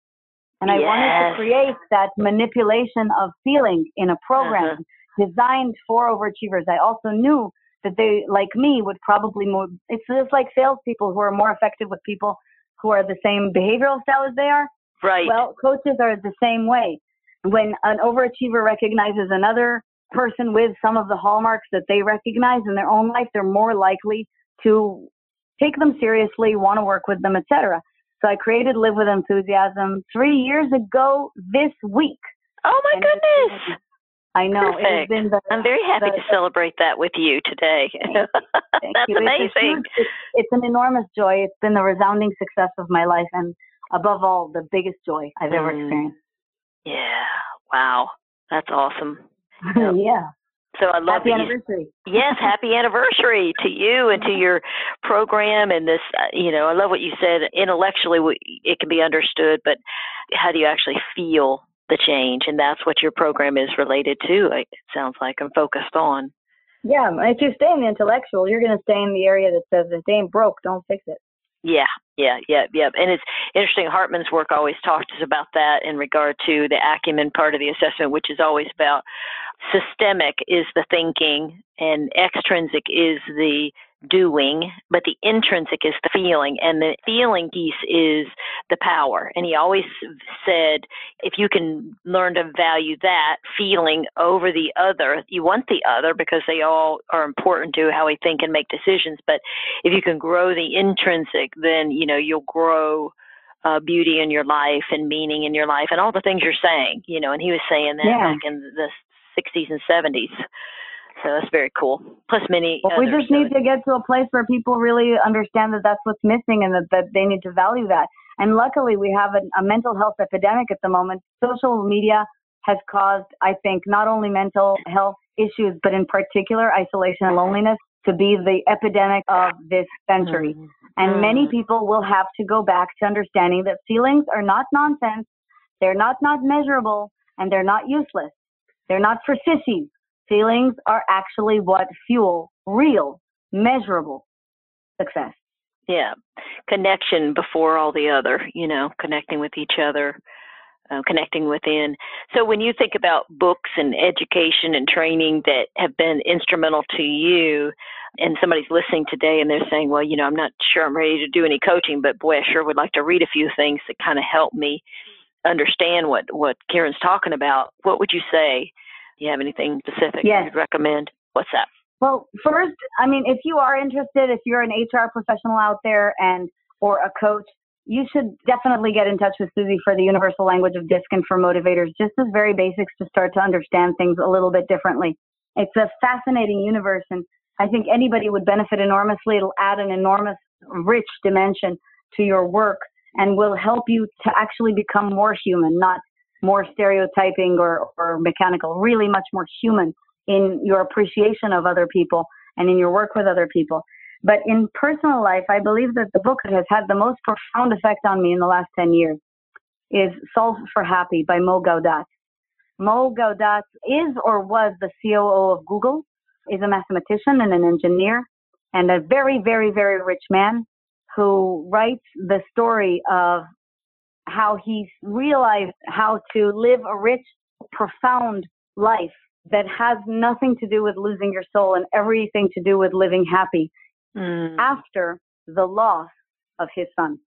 And I wanted to create that manipulation of feeling in a program Uh-huh. designed for overachievers. I also knew that they, like me, would probably move. It's just like salespeople who are more effective with people who are the same behavioral style as they are. Right. Well, coaches are the same way. When an overachiever recognizes another person with some of the hallmarks that they recognize in their own life, they're more likely to take them seriously, want to work with them, etc. So I created Live with Enthusiasm three years ago this week. oh my And goodness. been- I know it has been the I'm very happy the- to celebrate that with you today. Thank That's you. It's amazing. huge- it's, it's an enormous joy. It's been the resounding success of my life, and above all, the biggest joy I've ever Mm. experienced. Yeah. Wow. That's awesome. Yep. yeah. So I love Happy you- anniversary. Yes, happy anniversary to you and to your program and this. Uh, you know, I love what you said. Intellectually, it can be understood, but how do you actually feel the change? And that's what your program is related to. It sounds like I'm focused on. Yeah, if you stay in the intellectual, you're going to stay in the area that says if it ain't broke, don't fix it. Yeah, yeah, yeah, yeah. And it's interesting. Hartman's work always talks about that in regard to the acumen part of the assessment, which is always about systemic is the thinking and extrinsic is the doing, but the intrinsic is the feeling, and the feeling piece is the power. And he always said, if you can learn to value that feeling over the other, you want the other because they all are important to how we think and make decisions. But if you can grow the intrinsic, then you know you'll grow uh, beauty in your life and meaning in your life and all the things you're saying. You know, and he was saying that Yeah. back in the 60s and 70s. So that's very cool. Plus many. But we just need to get to a place where people really understand that that's what's missing and that, that they need to value that. And luckily, we have a, a mental health epidemic at the moment. Social media has caused, I think, not only mental health issues, but in particular, isolation and loneliness to be the epidemic of this century. Mhm. And many Mm. people will have to go back to understanding that feelings are not nonsense, they're not not measurable, and they're not useless. They're not for sissies. Feelings are actually what fuel real, measurable success. Yeah, connection before all the other. You know, connecting with each other, uh, connecting within. So when you think about books and education and training that have been instrumental to you, and somebody's listening today and they're saying, well, you know, I'm not sure I'm ready to do any coaching, but boy, I sure would like to read a few things that kind of help me understand what what Keren's talking about. What would you say? Do you have anything specific Yes. you'd recommend? What's that? Well, first, I mean, if you are interested, if you're an HR professional out there and or a coach, you should definitely get in touch with Susie for the universal language of disc and for motivators, just as very basics to start to understand things a little bit differently. It's a fascinating universe, and I think anybody would benefit enormously. It'll add an enormous, rich dimension to your work and will help you to actually become more human, not more stereotyping or, or mechanical, really much more human in your appreciation of other people and in your work with other people. But in personal life, I believe that the book that has had the most profound effect on me in the last 10 years is Solve for Happy by Mo Gawdat. Mo Gawdat is or was the COO of Google, is a mathematician and an engineer, and a very, very, very rich man who writes the story of how he realized how to live a rich, profound life that has nothing to do with losing your soul and everything to do with living happy mm. after the loss of his son.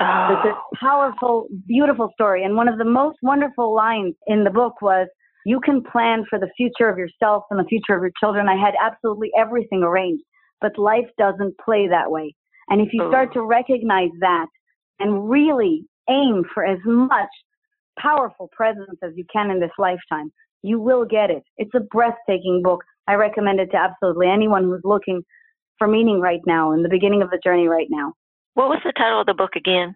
Oh. It's a powerful, beautiful story. And one of the most wonderful lines in the book was, you can plan for the future of yourself and the future of your children. I had absolutely everything arranged, but life doesn't play that way. And if you oh. start to recognize that and really aim for as much powerful presence as you can in this lifetime, you will get it. It's a breathtaking book. I recommend it to absolutely anyone who's looking for meaning right now in the beginning of the journey right now. What was the title of the book again?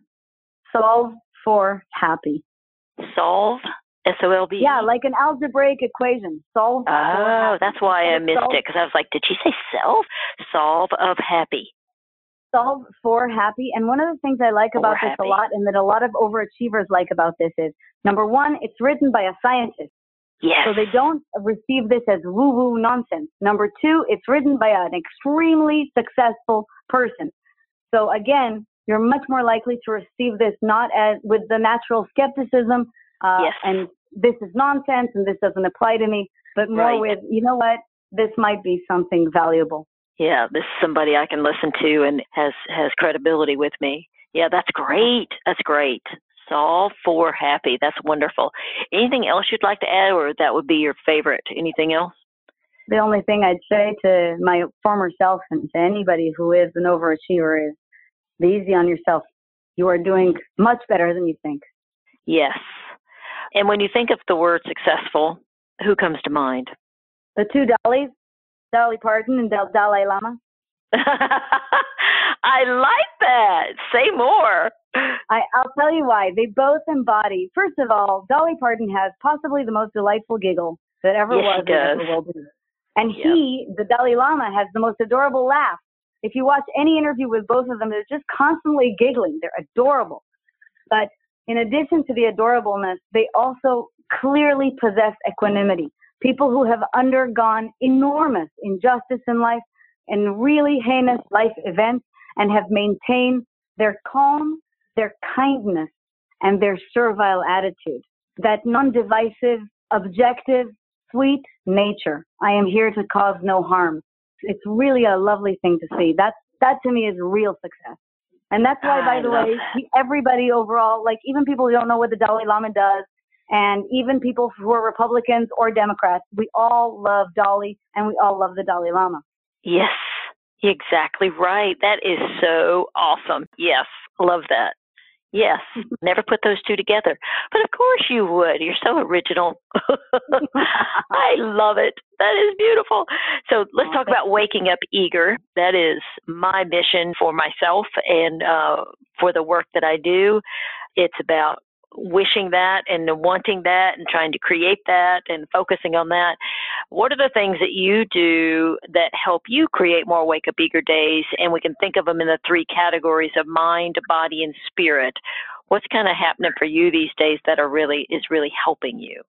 Solve for Happy. Solve? S O L V? Yeah, like an algebraic equation. Solve. Oh, that's why I missed solve. it because I was like, did she say self? Solve of happy. Solve for happy. And one of the things I like about happy. this a lot and that a lot of overachievers like about this is number one, it's written by a scientist. Yes. So they don't receive this as woo woo nonsense. Number two, it's written by an extremely successful person. So again, you're much more likely to receive this not as with the natural skepticism uh, yes. and this is nonsense and this doesn't apply to me, but more right. with, you know what, this might be something valuable. Yeah, this is somebody I can listen to and has has credibility with me. Yeah, that's great. That's great. Solve for happy. That's wonderful. Anything else you'd like to add, or that would be your favorite? Anything else? The only thing I'd say to my former self and to anybody who is an overachiever is be easy on yourself. You are doing much better than you think. Yes. And when you think of the word successful, who comes to mind? The two Dalais, Dolly Parton and Dalai Lama. I like that. Say more. I, I'll tell you why. They both embody, first of all, Dolly Parton has possibly the most delightful giggle that ever yes, was. Ever will be. And yep. he, the Dalai Lama, has the most adorable laugh. If you watch any interview with both of them, they're just constantly giggling. They're adorable. But in addition to the adorableness, they also clearly possess equanimity. People who have undergone enormous injustice in life and really heinous life events and have maintained their calm, their kindness, and their servile attitude. That non divisive, objective, sweet nature. I am here to cause no harm. It's really a lovely thing to see. That's, that to me is real success. And that's why, ah, by I the way, that. everybody overall, like even people who don't know what the Dalai Lama does, and even people who are Republicans or Democrats, we all love Dolly and we all love the Dalai Lama. Yes, exactly right. That is so awesome. Yes, love that. Yes, never put those two together. But of course you would. You're so original. I love it. That is beautiful. So let's talk about waking up eager. That is my mission for myself and uh, for the work that I do. It's about wishing that and wanting that and trying to create that and focusing on that. What are the things that you do that help you create more wake up eager days? And we can think of them in the three categories of mind, body, and spirit. What's kind of happening for you these days that are really is really helping you?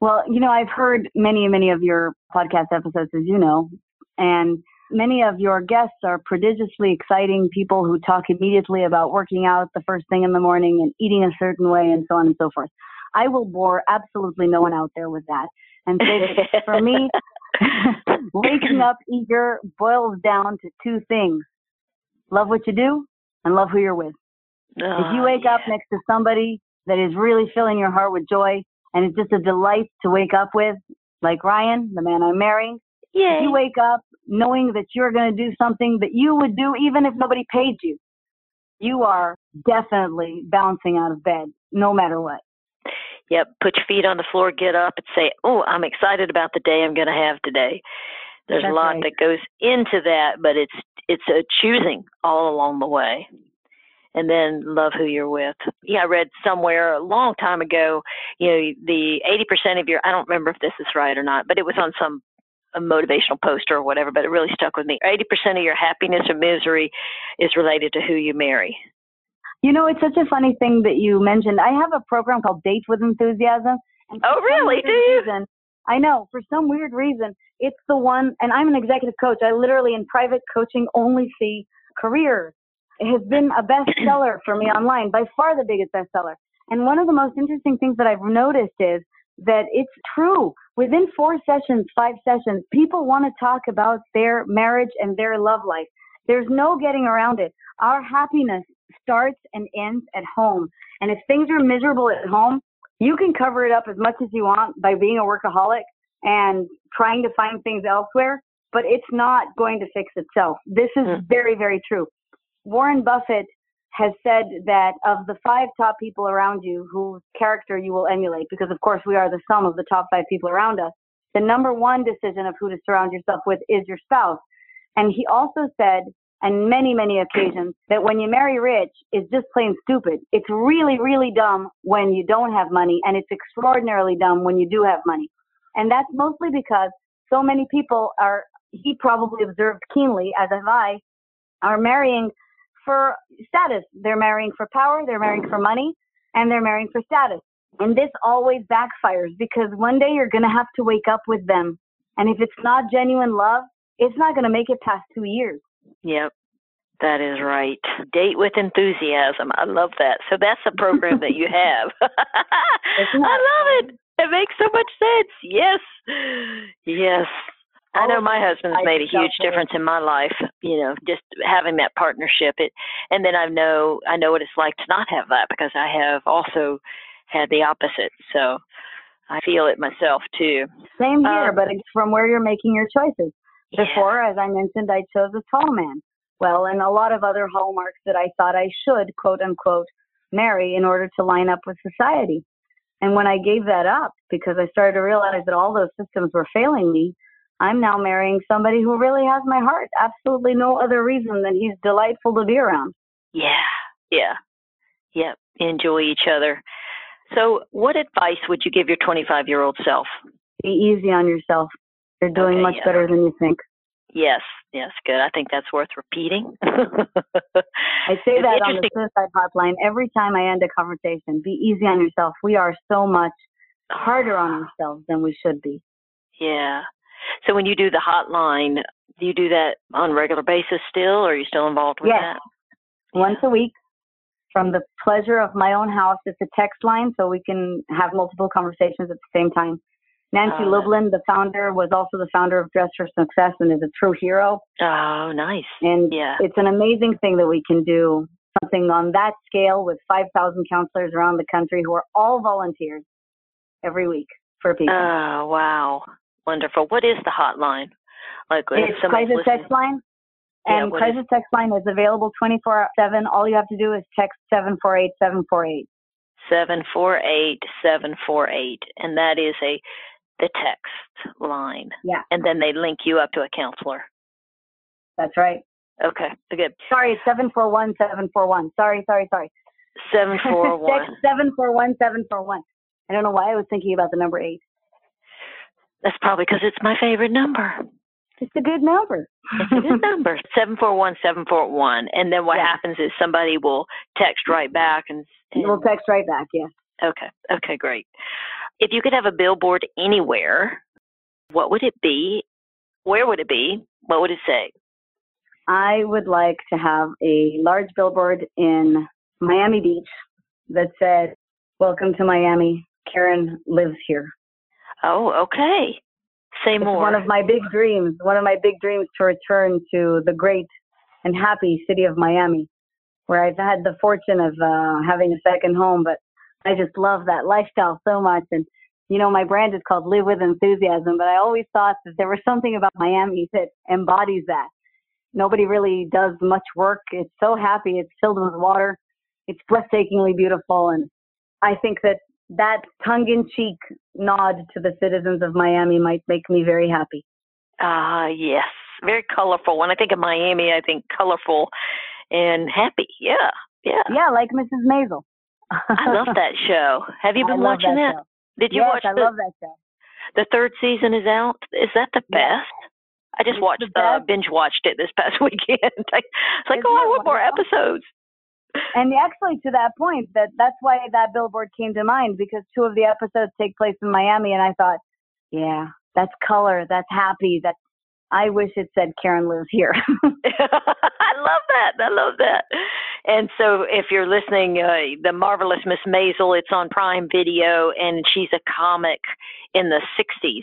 Well, you know, I've heard many, many of your podcast episodes, as you know, and Many of your guests are prodigiously exciting people who talk immediately about working out the first thing in the morning and eating a certain way and so on and so forth. I will bore absolutely no one out there with that and say that for me, waking up eager boils down to two things love what you do and love who you're with. Oh, if you oh, wake yeah. up next to somebody that is really filling your heart with joy and it's just a delight to wake up with, like Ryan, the man I'm marrying, Yay. if you wake up knowing that you're going to do something that you would do even if nobody paid you. you are definitely bouncing out of bed no matter what. Yep, put your feet on the floor, get up, and say, "Oh, I'm excited about the day I'm going to have today." There's That's a lot right. that goes into that, but it's it's a choosing all along the way. And then love who you're with. Yeah, I read somewhere a long time ago, you know, the 80% of your, I don't remember if this is right or not, but it was on some a motivational poster or whatever, but it really stuck with me. 80% of your happiness or misery is related to who you marry. You know, it's such a funny thing that you mentioned. I have a program called Date with Enthusiasm. And Oh, really? Do you? Reason, I know. For some weird reason, it's the one, and I'm an executive coach. I literally, in private coaching, only see careers. It has been a bestseller for me online, by far the biggest bestseller. And one of the most interesting things that I've noticed is that it's true. Within four sessions, five sessions, people want to talk about their marriage and their love life. There's no getting around it. Our happiness starts and ends at home. And if things are miserable at home, you can cover it up as much as you want by being a workaholic and trying to find things elsewhere, but it's not going to fix itself. This is Mm. very, very true. Warren Buffett has said that of the five top people around you whose character you will emulate, because of course we are the sum of the top five people around us, the number one decision of who to surround yourself with is your spouse. And he also said, on many, many occasions, that when you marry rich, it's just plain stupid. It's really, really dumb when you don't have money, and it's extraordinarily dumb when you do have money. And that's mostly because so many people are, he probably observed keenly, as have I, are marrying for status. They're marrying for power, they're marrying for money, and they're marrying for status. And this always backfires because one day you're going to have to wake up with them. And if it's not genuine love, it's not going to make it past two years. Yep. That is right. Date with enthusiasm. I love that. So that's a program that you have. I love it. It makes so much sense. Yes. Yes. I know my husband's I made a huge difference in my life, you know, just having that partnership. It and then I know I know what it's like to not have that because I have also had the opposite. So I feel it myself too. Same here, Um, but it's from where you're making your choices. Yeah. Before, as I mentioned, I chose a tall man. Well, and a lot of other hallmarks that I thought I should, quote unquote, marry in order to line up with society. And when I gave that up, because I started to realize that all those systems were failing me, I'm now marrying somebody who really has my heart. Absolutely no other reason than he's delightful to be around. Yeah, yeah, yeah. Enjoy each other. So, what advice would you give your 25 year old self? Be easy on yourself. You're doing Okay, much yeah. better than you think. Yes, yes, good. I think that's worth repeating. I say that on the suicide hotline every time I end a conversation. Be easy on yourself. We are so much harder on ourselves than we should be. Yeah. So, when you do the hotline, do you do that on a regular basis still, or are you still involved with Yes. that? Once a week from the pleasure of my own house. It's a text line so we can have multiple conversations at the same time. Nancy Oh, Lublin, the founder, was also the founder of Dress for Success and is a true hero. Oh, nice. And Yeah. it's an amazing thing that we can do something on that scale with 5,000 counselors around the country who are all volunteers every week for people. Oh, wow. Wonderful. What is the hotline? Like, if it's crisis text line. And crisis text line is available 24 7. All you have to do is text 748 748. 748-748 and that is a the text line Yeah, and then they link you up to a counselor that's right. okay good Sorry, it's 741 741. Sorry, sorry, sorry. 741 text 741 741. I don't know why I was thinking about the number 8. That's probably because it's my favorite number It's a good number. it's a good number 741-741 and then what Yeah. happens is somebody will text right back and, and We'll text right back, yes. okay okay great if you could have a billboard anywhere what would it be where would it be what would it say I would like to have a large billboard in Miami Beach that said, Welcome to Miami. Keren lives here. Oh okay say It's more one of my big dreams, one of my big dreams to return to the great and happy city of Miami, where I've had the fortune of uh, having a second home, but I just love that lifestyle so much. And, you know, my brand is called Live with Enthusiasm, but I always thought that there was something about Miami that embodies that. Nobody really does much work. It's so happy. It's filled with water. It's breathtakingly beautiful. And I think that that tongue in cheek nod to the citizens of Miami might make me very happy. Ah, uh, yes. Very colorful. When I think of Miami, I think colorful and happy. Yeah. Yeah. Yeah, like Mrs. Maisel. I love that show. Have you been watching that? that Did you yes, watch I the, love that show. The third season is out. Is that the best? I just It's watched the uh, binge watched it this past weekend. it's like, Isn't oh, I want more episodes. And actually, to that point, that that's why that billboard came to mind because two of the episodes take place in Miami, and I thought, yeah, that's color, that's happy, that's. I wish it said Keren lives here. I love that. I love that. And so, if you're listening, uh, the marvelous Miss Maisel, it's on Prime Video, and she's a comic in the '60s,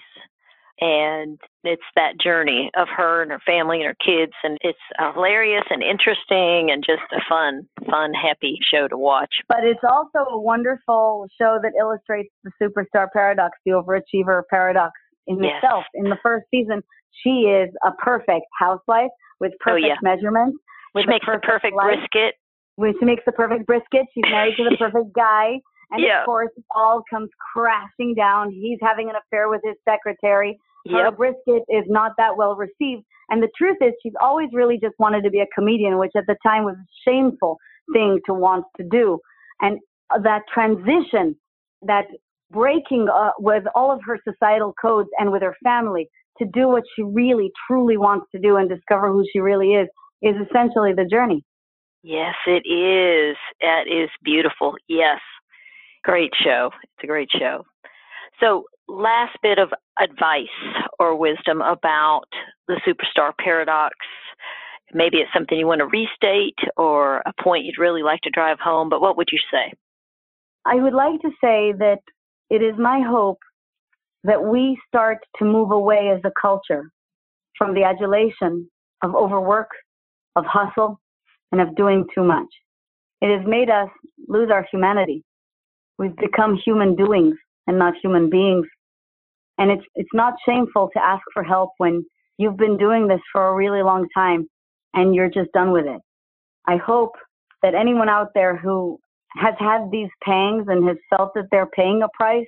and it's that journey of her and her family and her kids, and it's uh, hilarious and interesting, and just a fun, fun, happy show to watch. but it's also a wonderful show that illustrates the superstar paradox, the overachiever paradox in Yes. itself. In the first season, she is a perfect housewife with oh, perfect Oh, yeah. measurements. With She a makes the perfect life. brisket. when she makes the perfect brisket, she's married to the perfect guy. And Yeah. of course, all comes crashing down. He's having an affair with his secretary. Her Yep. brisket is not that well received. And the truth is, she's always really just wanted to be a comedian, which at the time was a shameful thing to want to do. And that transition, that breaking uh, with all of her societal codes and with her family to do what she really, truly wants to do and discover who she really is, is essentially the journey. Yes, it is. That is beautiful. Yes. Great show. It's a great show. So, last bit of advice or wisdom about the superstar paradox. Maybe it's something you want to restate or a point you'd really like to drive home, but what would you say? I would like to say that it is my hope that we start to move away as a culture from the adulation of overwork, of hustle, and of doing too much. It has made us lose our humanity. We've become human doings and not human beings. And it's, it's not shameful to ask for help when you've been doing this for a really long time and you're just done with it. I hope that anyone out there who has had these pangs and has felt that they're paying a price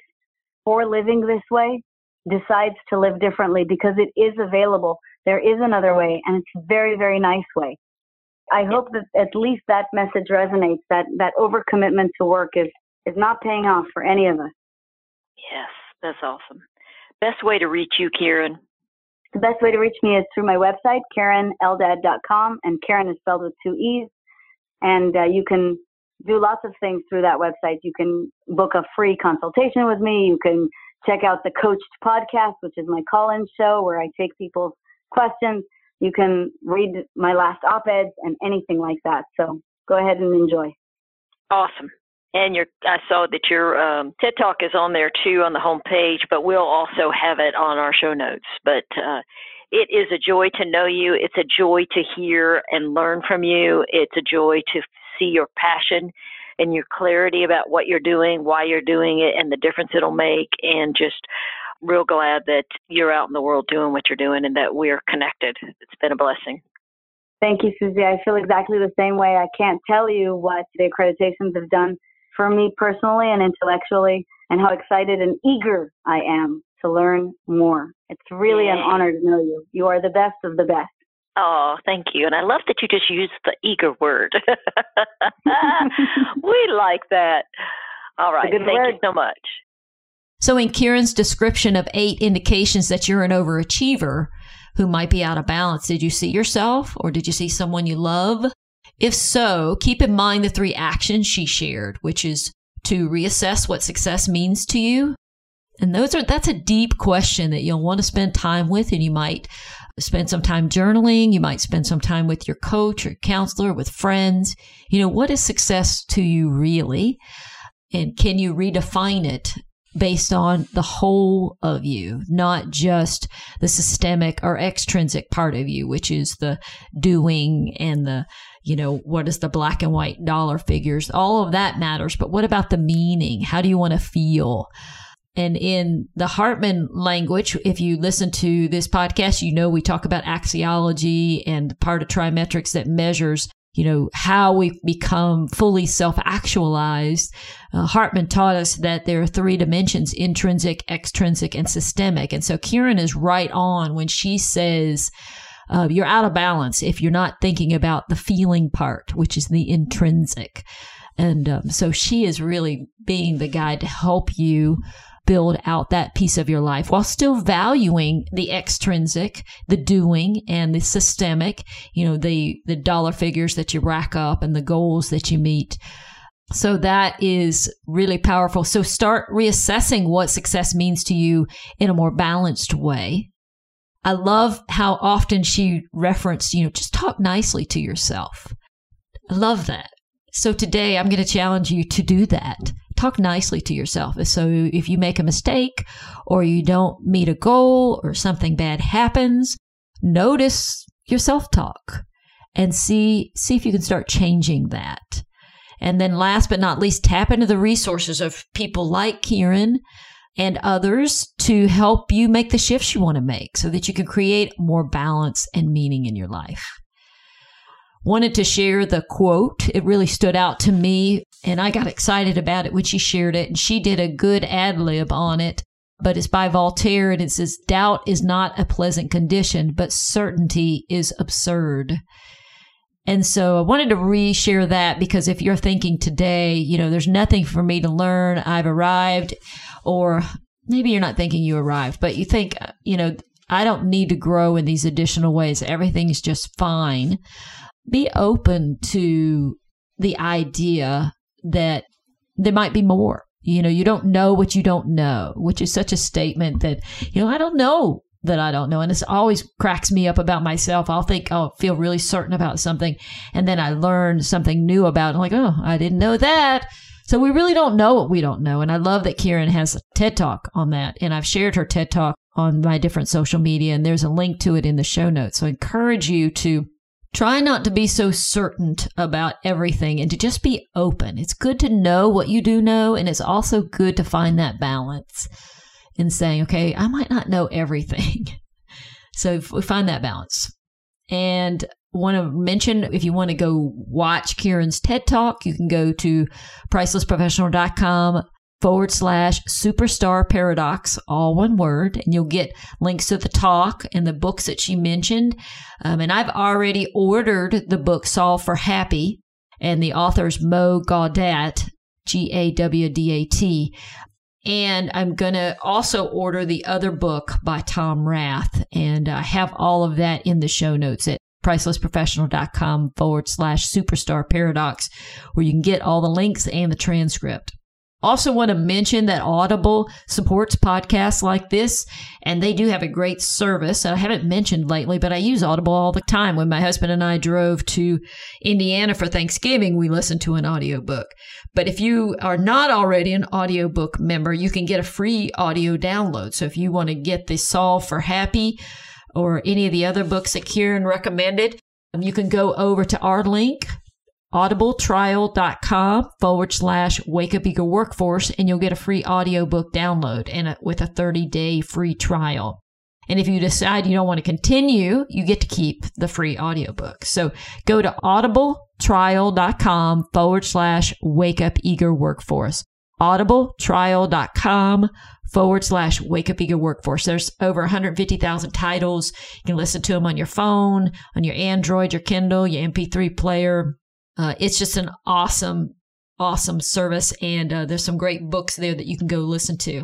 for living this way decides to live differently because it is available. There is another way and it's a very, very nice way. I hope that at least that message resonates, that, that overcommitment to work is, is not paying off for any of us. Yes, that's awesome. Best way to reach you, Keren? The best way to reach me is through my website, KerenEldad.com, and Keren is spelled with two E's. And uh, you can do lots of things through that website. You can book a free consultation with me. You can check out the Coached podcast, which is my call-in show where I take people's questions. You can read my last op-eds and anything like that. So go ahead and enjoy. Awesome. And your, I saw that your um, TED Talk is on there too on the homepage, but we'll also have it on our show notes. But uh, it is a joy to know you. It's a joy to hear and learn from you. It's a joy to see your passion and your clarity about what you're doing, why you're doing it, and the difference it'll make. And just real glad that you're out in the world doing what you're doing and that we're connected. It's been a blessing. Thank you, Suzie. I feel exactly the same way. I can't tell you what the accreditations have done for me personally and intellectually, and how excited and eager I am to learn more. It's really an honor to know you. You are the best of the best. Oh, thank you. And I love that you just used the eager word. we like that. All right. good Thank word. you so much. So, in Keren's description of eight indications that you're an overachiever who might be out of balance, did you see yourself or did you see someone you love? If so, keep in mind the three actions she shared, which is to reassess what success means to you. And those are, that's a deep question that you'll want to spend time with. And you might spend some time journaling. You might spend some time with your coach or counselor, with friends. You know, what is success to you really? And can you redefine it based on the whole of you, not just the systemic or extrinsic part of you, which is the doing and the, you know, what is the black and white dollar figures? All of that matters. But what about the meaning? How do you want to feel? And in the Hartman language, if you listen to this podcast, you know we talk about axiology and part of TriMetrix that measures you know, how we become fully self actualized. Uh, Hartman taught us that there are three dimensions intrinsic, extrinsic, and systemic. And so Keren is right on when she says, uh, you're out of balance if you're not thinking about the feeling part, which is the intrinsic. And um, so she is really being the guide to help you build out that piece of your life while still valuing the extrinsic, the doing and the systemic, you know, the, the dollar figures that you rack up and the goals that you meet. So that is really powerful. So start reassessing what success means to you in a more balanced way. I love how often she referenced, you know, just talk nicely to yourself. I love that. So today I'm going to challenge you to do that talk nicely to yourself. So if you make a mistake or you don't meet a goal or something bad happens, notice your self-talk and see see if you can start changing that. And then last but not least, tap into the resources of people like Keren and others to help you make the shifts you want to make so that you can create more balance and meaning in your life wanted to share the quote. It really stood out to me, and I got excited about it when she shared it. And she did a good ad lib on it, but it's by Voltaire, and it says, Doubt is not a pleasant condition, but certainty is absurd. And so I wanted to reshare that because if you're thinking today, you know, there's nothing for me to learn, I've arrived, or maybe you're not thinking you arrived, but you think, you know, I don't need to grow in these additional ways. Everything's just fine be open to the idea that there might be more. You know, you don't know what you don't know, which is such a statement that, you know, I don't know that I don't know. And this always cracks me up about myself. I'll think, I'll feel really certain about something. And then I learn something new about it. I'm like, oh, I didn't know that. So we really don't know what we don't know. And I love that Keren has a TED talk on that. And I've shared her TED talk on my different social media and there's a link to it in the show notes. So I encourage you to Try not to be so certain about everything and to just be open. It's good to know what you do know, and it's also good to find that balance in saying, okay, I might not know everything. so if we find that balance. And want to mention if you want to go watch Keren's TED Talk, you can go to pricelessprofessional.com forward slash superstar paradox, all one word, and you'll get links to the talk and the books that she mentioned. Um, and I've already ordered the book Solve for Happy, and the author's Mo Gawdat, G A W D A T. And I'm going to also order the other book by Tom Rath. And I have all of that in the show notes at pricelessprofessional.com forward slash superstar paradox, where you can get all the links and the transcript. Also, want to mention that Audible supports podcasts like this, and they do have a great service. I haven't mentioned lately, but I use Audible all the time. When my husband and I drove to Indiana for Thanksgiving, we listened to an audiobook. But if you are not already an audiobook member, you can get a free audio download. So if you want to get the Solve for Happy or any of the other books that Keren recommended, you can go over to our link audibletrial.com forward slash wake up eager workforce and you'll get a free audiobook download and a, with a 30 day free trial. And if you decide you don't want to continue, you get to keep the free audiobook. So go to audibletrial.com forward slash wake up eager workforce. Audibletrial.com forward slash wake up eager workforce. There's over 150,000 titles. You can listen to them on your phone, on your Android, your Kindle, your MP3 player, uh, it's just an awesome, awesome service. And uh, there's some great books there that you can go listen to.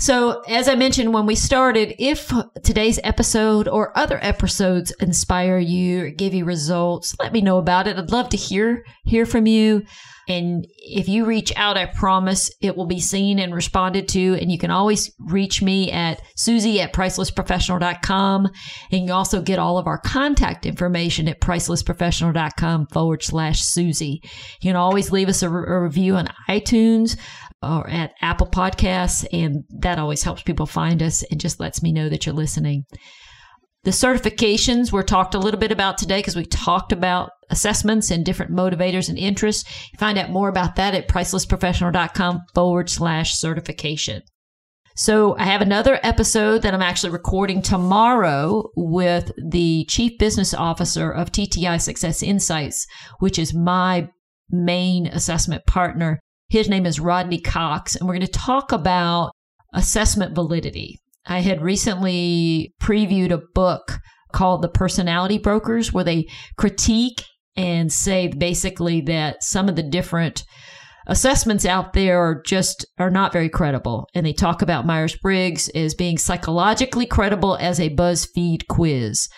So, as I mentioned when we started, if today's episode or other episodes inspire you or give you results, let me know about it. I'd love to hear hear from you. And if you reach out, I promise it will be seen and responded to. And you can always reach me at Suzie at pricelessprofessional.com. And you also get all of our contact information at pricelessprofessional.com forward slash Suzie. You can always leave us a, re- a review on iTunes or at Apple Podcasts. And that always helps people find us and just lets me know that you're listening. The certifications we're talked a little bit about today because we talked about assessments and different motivators and interests. Find out more about that at pricelessprofessional.com forward slash certification. So I have another episode that I'm actually recording tomorrow with the chief business officer of TTI Success Insights, which is my main assessment partner. His name is Rodney Cox, and we're going to talk about assessment validity. I had recently previewed a book called The Personality Brokers, where they critique and say basically that some of the different assessments out there are just are not very credible. And they talk about myers-briggs as being psychologically credible as a buzzfeed quiz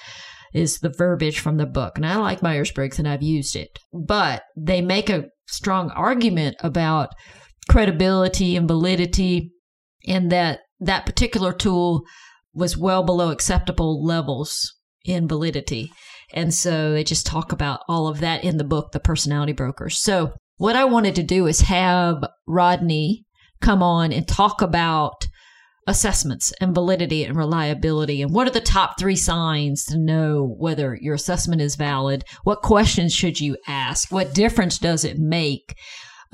is the verbiage from the book. And i like myers-briggs and i've used it. But they make a strong argument about credibility and validity and that that particular tool was well below acceptable levels in validity. And so they just talk about all of that in the book the personality brokers so what I wanted to do is have Rodney come on and talk about assessments and validity and reliability? And what are the top three signs to know whether your assessment is valid? What questions should you ask? What difference does it make?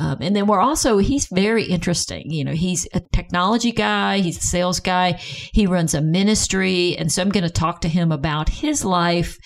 Um, and then we're also he's very interesting. You know he's a technology guy. He's a sales guy. He runs a ministry. And so i'm going to talk to him about his life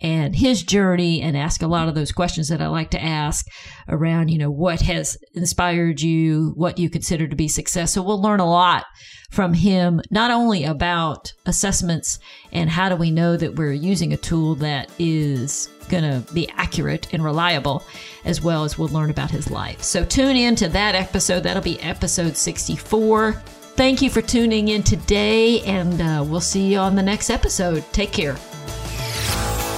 and his journey and ask a lot of those questions that I like to ask around, you know, what has inspired you, what you consider to be success. So we'll learn a lot from him, not only about assessments and how do we know that we're using a tool that is going to be accurate and reliable, as well as we'll learn about his life. So tune in to that episode. That'll be episode 64. Thank you for tuning in today, and uh, we'll see you on the next episode. Take care.